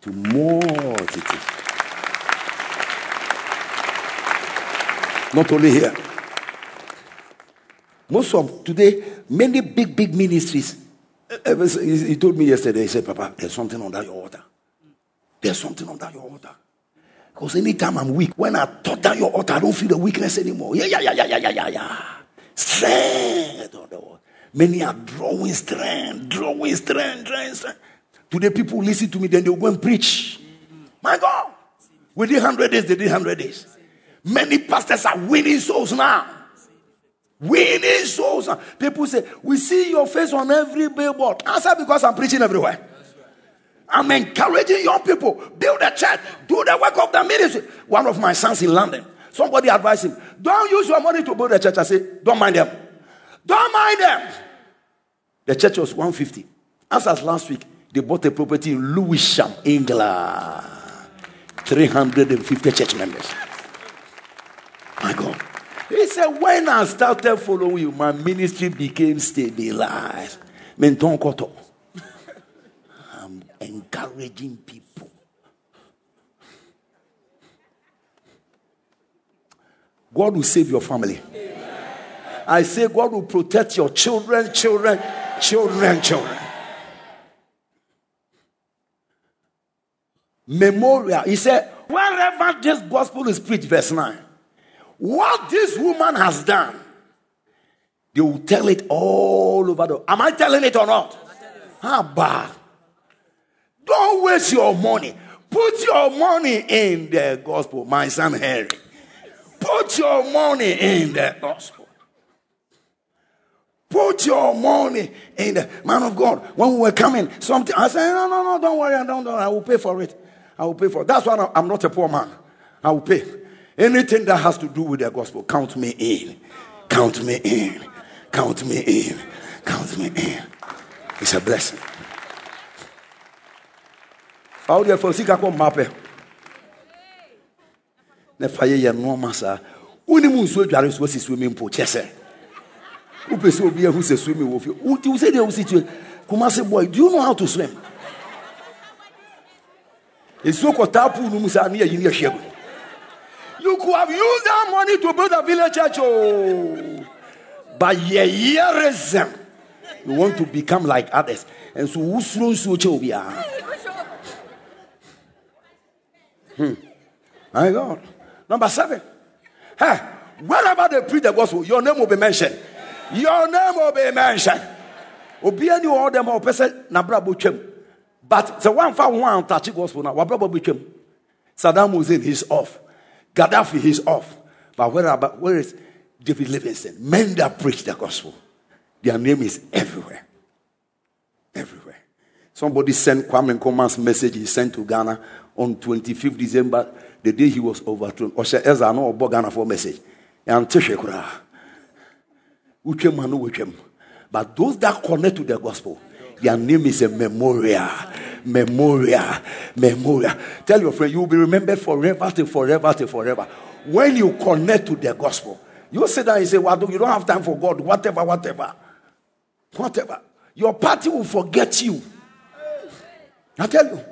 to multitude. Not only here. Most of today, many big, big ministries. Eh, eh, he told me yesterday, he said, Papa, there's something under your altar. There's something under your altar. Because anytime I'm weak, when I touch down your altar, I don't feel the weakness anymore. Yeah, yeah, yeah, yeah, yeah, yeah, yeah. Strength. Many are drawing strength, drawing strength, drawing strength. Today, people listen to me, then they'll go and preach. My God. Did 100 days, they did 100 days. Many pastors are winning souls now. Winning souls. People say, We see your face on every billboard. Answer because I'm preaching everywhere. I'm encouraging young people. Build a church. Do the work of the ministry. One of my sons in London, somebody advised him, Don't use your money to build a church. I said, Don't mind them. Don't mind them. The church was 150. As as last week, they bought a property in Lewisham, England. 350 church members. My God. He said, when I started following you, my ministry became stabilized. I'm encouraging people. God will save your family. I say, God will protect your children, children, children, children. Memorial. He said, wherever this gospel is preached, verse 9 what this woman has done, they will tell it all over the. Am I telling it or not? How bad? Don't waste your money. Put your money in the gospel, my son Harry. Put your money in the gospel. Put your money in the man of God. When we were coming, something I said, no, no, no, don't worry, don't, don't, I will pay for it. I will pay for it. That's why I'm not a poor man. I will pay. Anything that has to do with the gospel, count me in. Count me in. Count me in. Count me in. It's a blessing. How do you feel? Sika ko mape. Ne fa ye nneɛma saa. Woni mu nsuo dware nsuo si swimming pool sɛ. Wopɛ sɛ obi ahu sɛ swimming wɔ fie. Wote wo sɛ deɛ wosi tue. Kumase boy, do you know how to swim? Nsuo kɔtaa pool no mu saa ne gu. You could have used that money to build a village church. Oh. But yearism. You want to become like others. And so who's Hmm. My God. Number seven. Hey, Wherever they preach the gospel, your name will be mentioned. Your name will be mentioned. Obiani all them all person na brabo twem. But the one for one touch gospel now, what brabo twem. Saddam Hussein he's off. Gaddafi he's off. But where about where is David Livingstone? Men that preach the gospel. Their name is everywhere. Everywhere. Somebody sent Kwame Nkrumah's message he sent to Ghana on 25th December, the day he was overthrown. Osha Ezra no obo Ghana for message. Uchem. But those that connect to the gospel, their name is a memorial. Memorial. Memorial. Tell your friend, you will be remembered forever till forever till forever. When you connect to the gospel, you sit down and say, Well, you don't have time for God, whatever, whatever. Whatever. Your party will forget you. I tell you.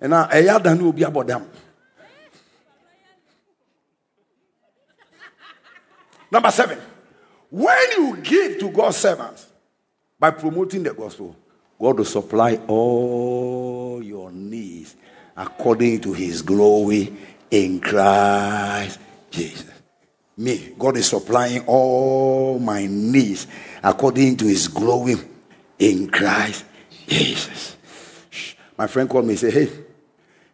And now, a yard will be about them. Number seven. When you give to God's servants by promoting the gospel, God will supply all your needs according to his glory in Christ Jesus. Me, God is supplying all my needs according to his glory in Christ Jesus. My friend called me and said, Hey,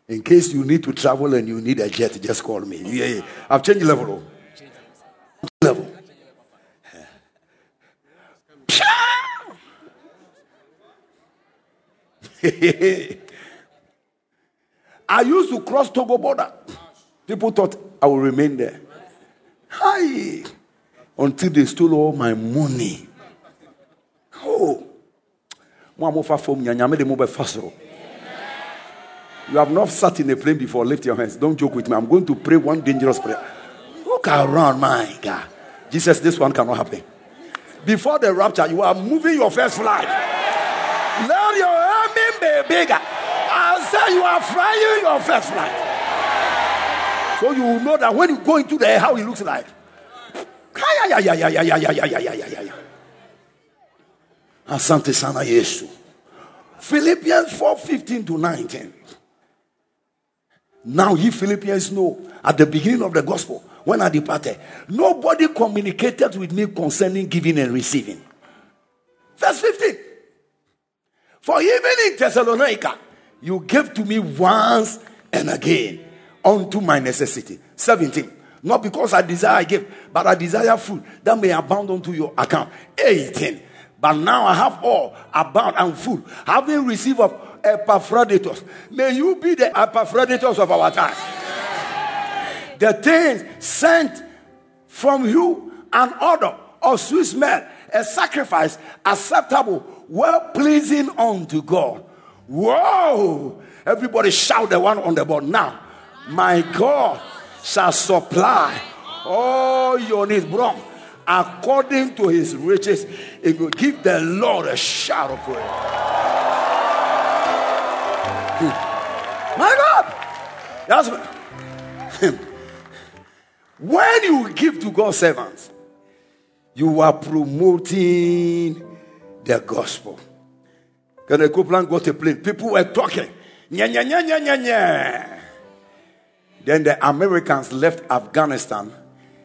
in case you need to travel and you need a jet, just call me. Yeah, yeah. I've changed level. oh. Level. I used to cross Togo border. People thought I would remain there. Hi. Until they stole all my money. Oh. You have not sat in a plane before. Lift your hands. Don't joke with me. I'm going to pray one dangerous prayer. Look around, my God. Jesus, this one cannot happen. Before the rapture, you are moving your first flight. Let your bigger. I say you are flying your first flight. So you will know that when you go into the how it looks like. Asante sana Yesu. Philippians 4 15 to 19. Now, ye Philippians know at the beginning of the gospel, when I departed, nobody communicated with me concerning giving and receiving. Verse 15. For even in Thessalonica, you gave to me once and again unto my necessity. 17. Not because I desire I give, but I desire food that may abound unto your account. 18. But now I have all abound and food, having received of Epaphroditus. May you be the Epaphroditus of our time. The things sent from you an order of sweet smell, a sacrifice acceptable, well pleasing unto God. Whoa! Everybody shout the one on the board now. My God shall supply all your needs, bro. According to his riches, it will give the Lord a shout of praise. Hmm. My God! That's when you give to God's servants, you are promoting the gospel. Kenneth Copeland got a plane? People were talking. Nya, nya, nya, nya, nya, nya. Then the Americans left Afghanistan.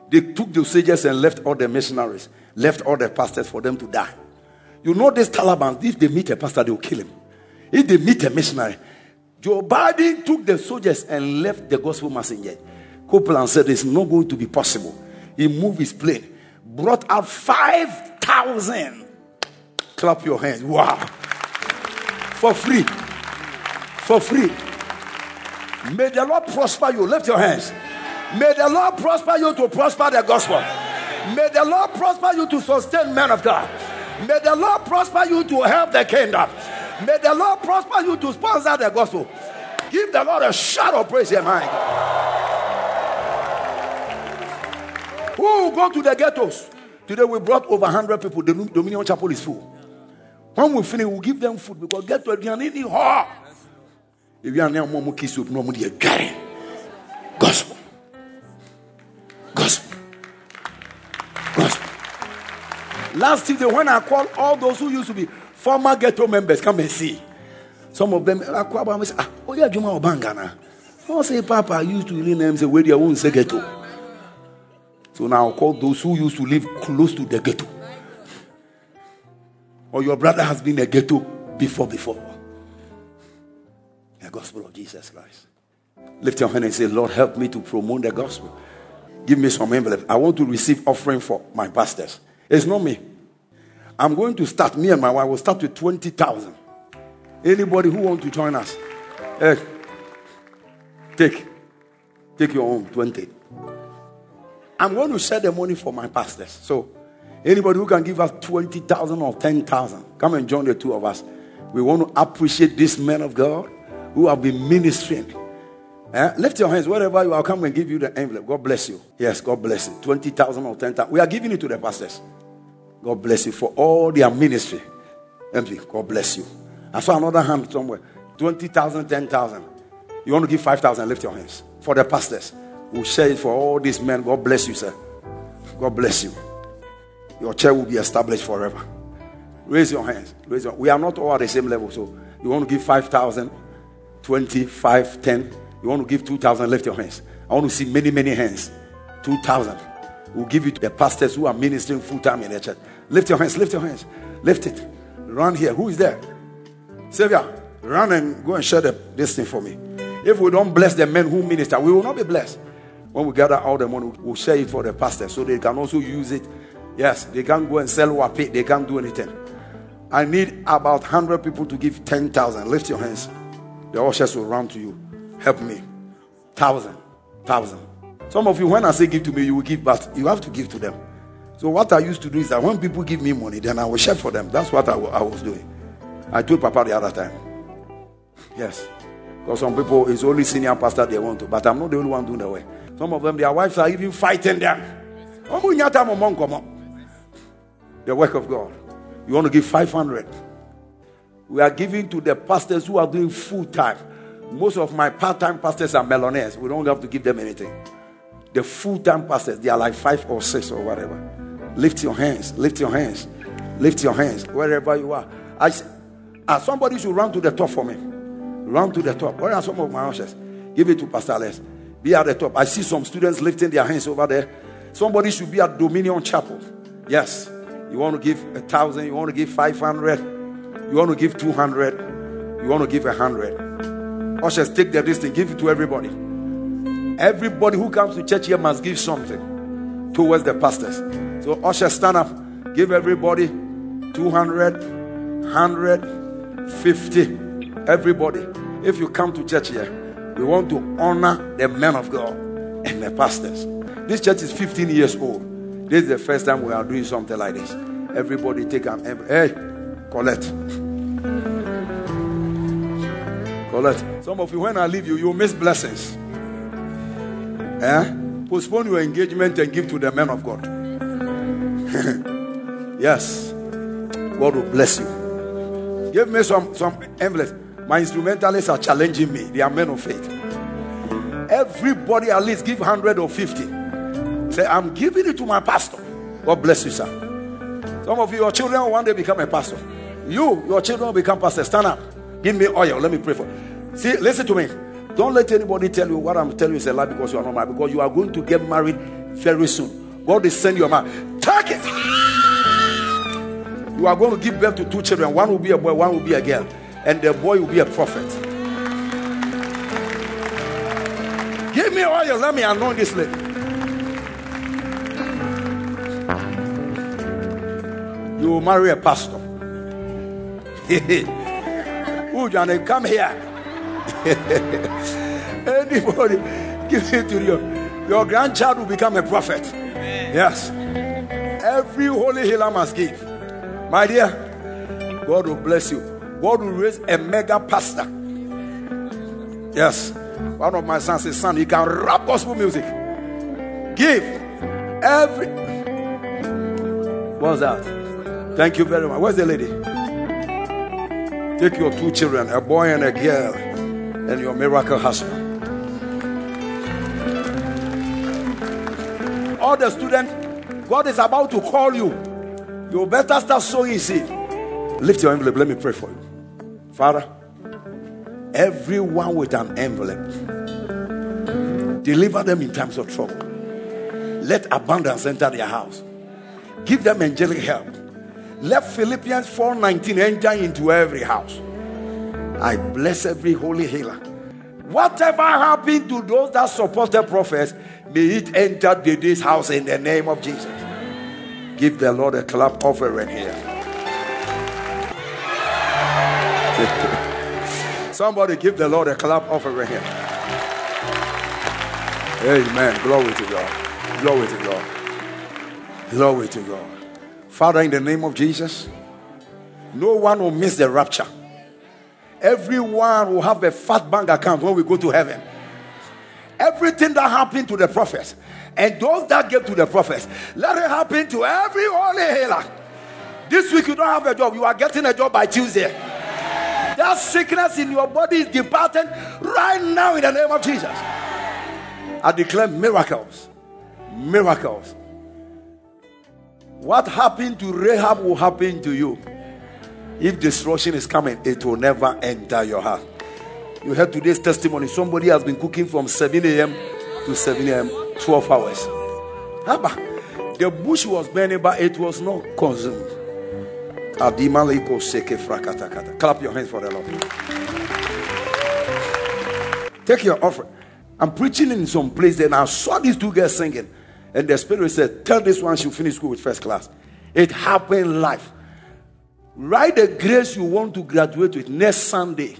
They took the soldiers and left all the missionaries, left all the pastors for them to die. You know, these Taliban, if they meet a pastor, they will kill him. If they meet a missionary, Joe Biden took the soldiers and left the gospel messenger. Copeland said it's not going to be possible. He moved his plane, brought out 5,000. Clap your hands. Wow. For free. For free. May the Lord prosper you. Lift your hands. May the Lord prosper you to prosper the gospel. May the Lord prosper you to sustain men of God. May the Lord prosper you to help the kingdom. May the Lord prosper you to sponsor the gospel. Give the Lord a shout of praise and mind. Who will go to the ghettos? Today we brought over 100 people. The Dominion Chapel is full. When we finish, we'll give them food because get to a need hot. If you are more kiss you, no more Gospel. Gospel. Gospel. Last Tuesday, when I called all those who used to be former ghetto members, come and see. Some of them, I call them and say, ah, oh yeah, Juma Obangana. I say, Papa, I used to really name say, where you won't say ghetto. So now I'll call those who used to live close to the ghetto. Or your brother has been a ghetto before, before. The gospel of Jesus Christ. Lift your hand and say, Lord, help me to promote the gospel. Give me some envelope. I want to receive offering for my pastors. It's not me. I'm going to start, me and my wife will start with 20,000. Anybody who want to join us? Hey, take. Take your own 20. I'm going to share the money for my pastors. So, anybody who can give us 20,000 or 10,000, come and join the two of us. We want to appreciate this men of God who have been ministering. Eh? Lift your hands wherever you are. Come and give you the envelope. God bless you. Yes, God bless you. 20,000 or 10,000. We are giving it to the pastors. God bless you for all their ministry. Empty. God bless you. I saw another hand somewhere. 20,000, 10,000. You want to give 5,000? Lift your hands. For the pastors. We'll share it for all these men. God bless you, sir. God bless you. Your chair will be established forever. Raise your hands. Raise your, we are not all at the same level. So you want to give 5,000, 20, 5, 10. You want to give 2,000, lift your hands. I want to see many, many hands. 2,000. We'll give it to the pastors who are ministering full time in the church. Lift your hands, lift your hands. Lift it. Run here. Who is there? Savior, run and go and share the, this thing for me. If we don't bless the men who minister, we will not be blessed. When we gather all the money, we'll share it for the pastors so they can also use it. Yes, they can't go and sell wapi, they can't do anything. I need about 100 people to give 10,000. Lift your hands. The ushers will run to you. Help me. Thousand. Thousand. Some of you, when I say give to me, you will give, but you have to give to them. So what I used to do is that when people give me money, then I will share for them. That's what I, I was doing. I told Papa the other time. Yes. Because some people, it's only senior pastor they want to, but I'm not the only one doing the way. Some of them, their wives are even fighting them. The work of God. You want to give 500. We are giving to the pastors who are doing full time. Most of my part time pastors are millionaires. We don't have to give them anything. The full time pastors, they are like five or six or whatever. Lift your hands, lift your hands, lift your hands wherever you are. I, uh, somebody should run to the top for me. Run to the top. Where are some of my ushers? Give it to Pastor Les. Be at the top. I see some students lifting their hands over there. Somebody should be at Dominion Chapel. Yes. You want to give a thousand, you want to give 500, you want to give 200, you want to give a hundred. Ushers, take the distance, give it to everybody. Everybody who comes to church here must give something towards the pastors. So, ushers, stand up, give everybody 200, 100, 50. Everybody. If you come to church here, we want to honor the men of God and the pastors. This church is 15 years old. This is the first time we are doing something like this. Everybody take an hey, collect. Collect. Some of you, when I leave you, you miss blessings. Eh? Postpone your engagement and give to the men of God. yes. God will bless you. Give me some, some envelopes. My instrumentalists are challenging me. They are men of faith. Everybody at least give 100 or 50. Say, I'm giving it to my pastor. God bless you, sir. Some of you, your children will one day become a pastor. You, your children will become pastor. Stand up. Give me oil. Let me pray for you. See, listen to me. Don't let anybody tell you what I'm telling you is a lie because you are not married. Because you are going to get married very soon. God is sending you a man. Take it. You are going to give birth to two children. One will be a boy, one will be a girl. And the boy will be a prophet. Give me oil. Let me anoint this lady. You will marry a pastor. Who Johnny, come here. Anybody, give it to you. Your grandchild will become a prophet. Yes. Every Holy Hiller must give. My dear, God will bless you. God will raise a mega pastor. Yes. One of my sons says, Son, he can rap gospel music. Give every. What's that? Thank you very much. Where's the lady? Take your two children, a boy and a girl, and your miracle husband. All the students, God is about to call you. You better start sowing seed. Lift your envelope. Let me pray for you. Father, everyone with an envelope, deliver them in times of trouble. Let abundance enter their house. Give them angelic help. Let Philippians 4:19 enter into every house. I bless every Holy Hiller. Whatever happened to those that supported prophets, may it enter this house in the name of Jesus. Give the Lord a clap offering here. Somebody give the Lord a clap offering here. Amen. Glory to God. Glory to God. Glory to God. Father, in the name of Jesus, no one will miss the rapture. Everyone will have a fat bank account when we go to heaven. Everything that happened to the prophets and those that gave to the prophets, let it happen to every Holy Hiller. This week you don't have a job, you are getting a job by Tuesday. That sickness in your body is departing right now in the name of Jesus. I declare miracles. Miracles. What happened to Rahab will happen to you. If destruction is coming, it will never enter your heart. You heard today's testimony. Somebody has been cooking from 7 a.m. to 7 a.m. 12 hours. The bush was burning, but it was not consumed. Clap your hands for the Lord. Take your offering. I'm preaching in some place, and I saw these two girls singing. And the Spirit said, Tell this one she'll finish school with first class. It happened live. Write the grace you want to graduate with next Sunday.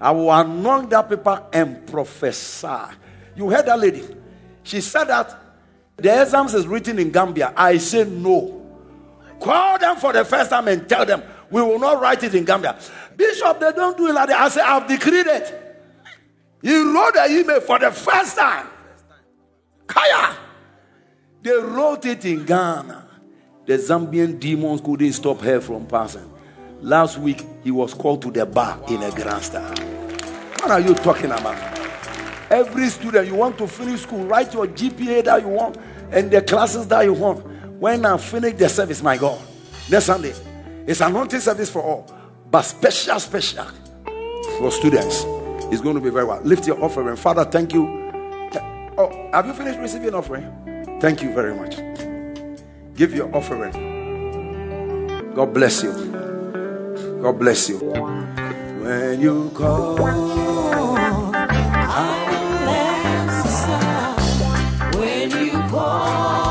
I will anoint that paper and prophesy. You heard that lady? She said that the exams is written in Gambia. I say no. Call them for the first time and tell them we will not write it in Gambia. Bishop, they don't do it like that. I say I've decreed it. He wrote the email for the first time. Kaya. They wrote it in Ghana. The Zambian demons couldn't stop her from passing. Last week, he was called to the bar in a grandstand. What are you talking about? Every student, you want to finish school, write your GPA that you want and the classes that you want. When I finish the service, my God, next Sunday, it's an anointing service for all, but special, special for students. It's going to be very well. Lift your offering. Father, thank you. Oh, have you finished receiving offering? Thank you very much. Give your offering. God bless you. God bless you. When you call. When you call,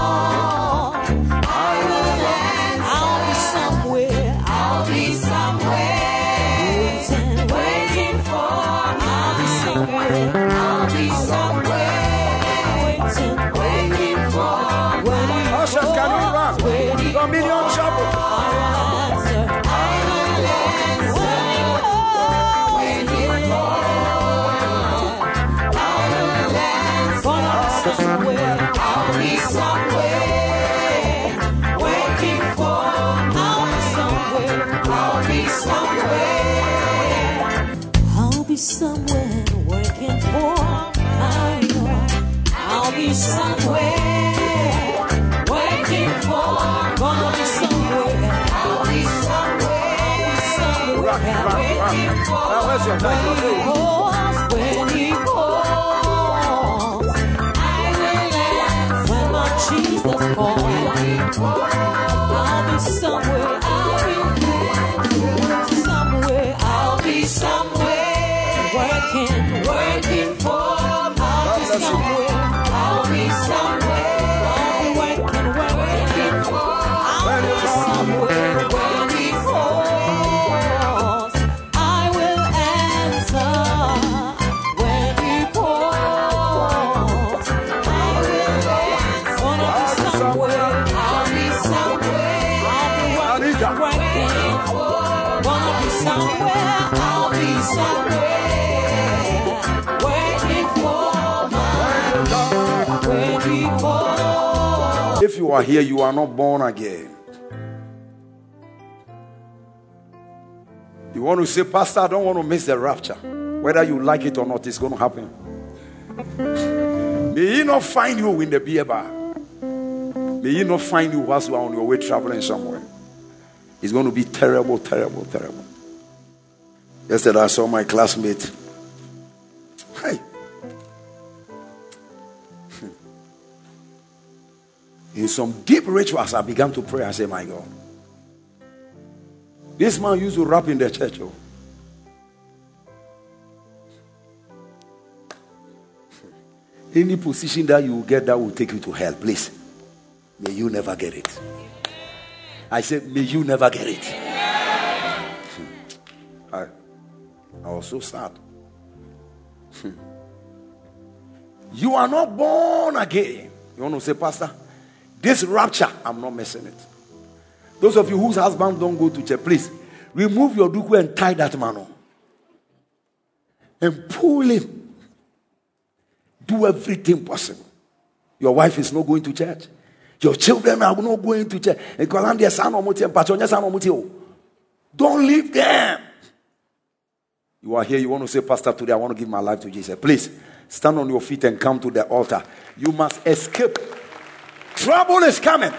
rock, waiting rock. for. Now where's your time? When are here, you are not born again. You want to say, Pastor, I don't want to miss the rapture. Whether you like it or not, it's going to happen. May he not find you in the beer bar. May he not find you whilst you are on your way traveling somewhere. It's going to be terrible, terrible, terrible. Yesterday I saw my classmate. In some deep rituals, I began to pray and say, My God. This man used to rap in the church. Oh. Any position that you get that will take you to hell, please. May you never get it. I said, may you never get it. I, I was so sad. You are not born again. You want to say, Pastor, this rapture, I'm not missing it. Those of you whose husband don't go to church, please remove your duku and tie that man on. And pull him. Do everything possible. Your wife is not going to church. Your children are not going to church. Oh. Don't leave them. You are here, you want to say, Pastor, today I want to give my life to Jesus. Please stand on your feet and come to the altar. You must escape. Trouble is coming.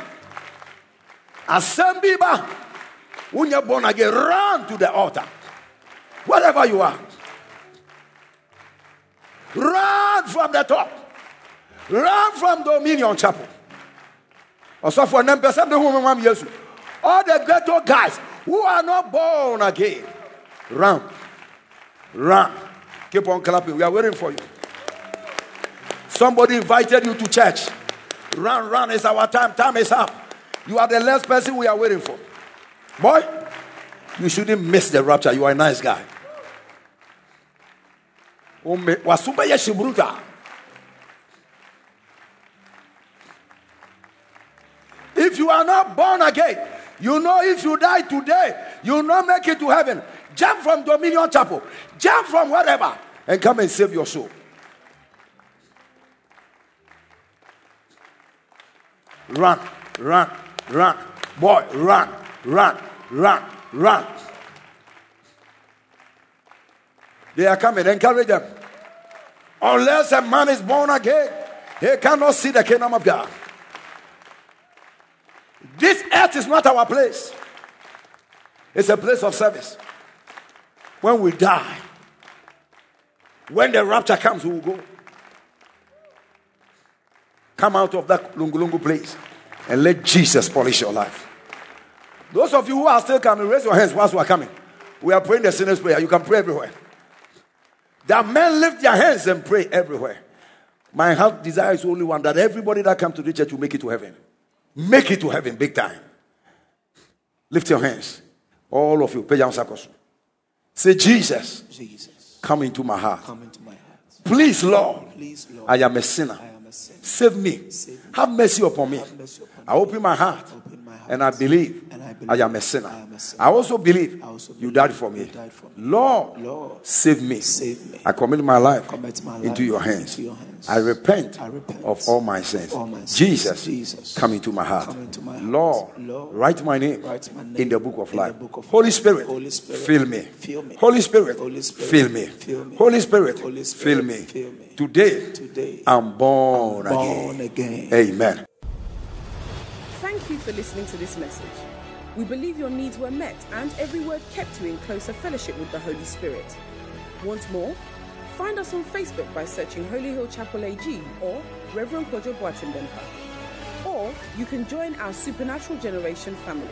Assembliba, when you're born again, run to the altar. Whatever you are. Run from the top. Run from Dominion Chapel. Also for them person the All the ghetto guys who are not born again. Run. Run. Keep on clapping. We are waiting for you. Somebody invited you to church. Run, run. It's our time. Time is up. You are the last person we are waiting for. Boy, you shouldn't miss the rapture. You are a nice guy. If you are not born again, you know if you die today, you will not make it to heaven. Jump from Dominion Chapel, jump from wherever, and come and save your soul. Run, run, run. Boy, run, run, run, run. They are coming. Encourage them. Unless a man is born again, he cannot see the kingdom of God. This earth is not our place, it's a place of service. When we die, when the rapture comes, we will go. Come out of that lungu place and let Jesus polish your life. Those of you who are still coming, raise your hands whilst we are coming. We are praying the sinner's prayer. You can pray everywhere. That men lift their hands and pray everywhere. My heart desire is only one that everybody that comes to the church will make it to heaven. Make it to heaven big time. Lift your hands. All of you. Say, Jesus, Jesus, come into my heart. come into my heart. Please, Lord, Please, Lord, I am a sinner. I Save me. Have mercy upon me. mercy upon I open my heart Open my heart. And I believe And I believe I am a sinner. I am a sinner. I also believe I also you died for me. died for me. Lord, Lord, save me. save me. I commit my life Commit my into your hands. into your hands. I repent, repent of all my sins. all my sins. Jesus, Jesus, come into my heart. into my heart. Lord, Lord, write my name, write my name in the book of life. book of Holy. Spirit, Holy Spirit, fill me. fill me. Holy Spirit, Holy Spirit, fill me. fill me. Holy Spirit, Holy Spirit, fill me. fill me. Today, Today, I'm born, born again. again. Amen. Thank you for listening to this message. We believe your needs were met and every word kept you in closer fellowship with the Holy Spirit. Want more? Find us on Facebook by searching Holy Hill Chapel AG or Reverend Kojo Boatimbempa. Or you can join our Supernatural Generation family.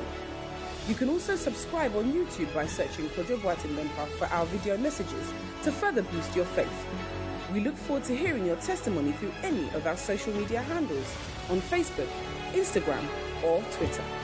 You can also subscribe on YouTube by searching Kojo Boatimbempa for our video messages to further boost your faith. We look forward to hearing your testimony through any of our social media handles on Facebook, Instagram, or Twitter.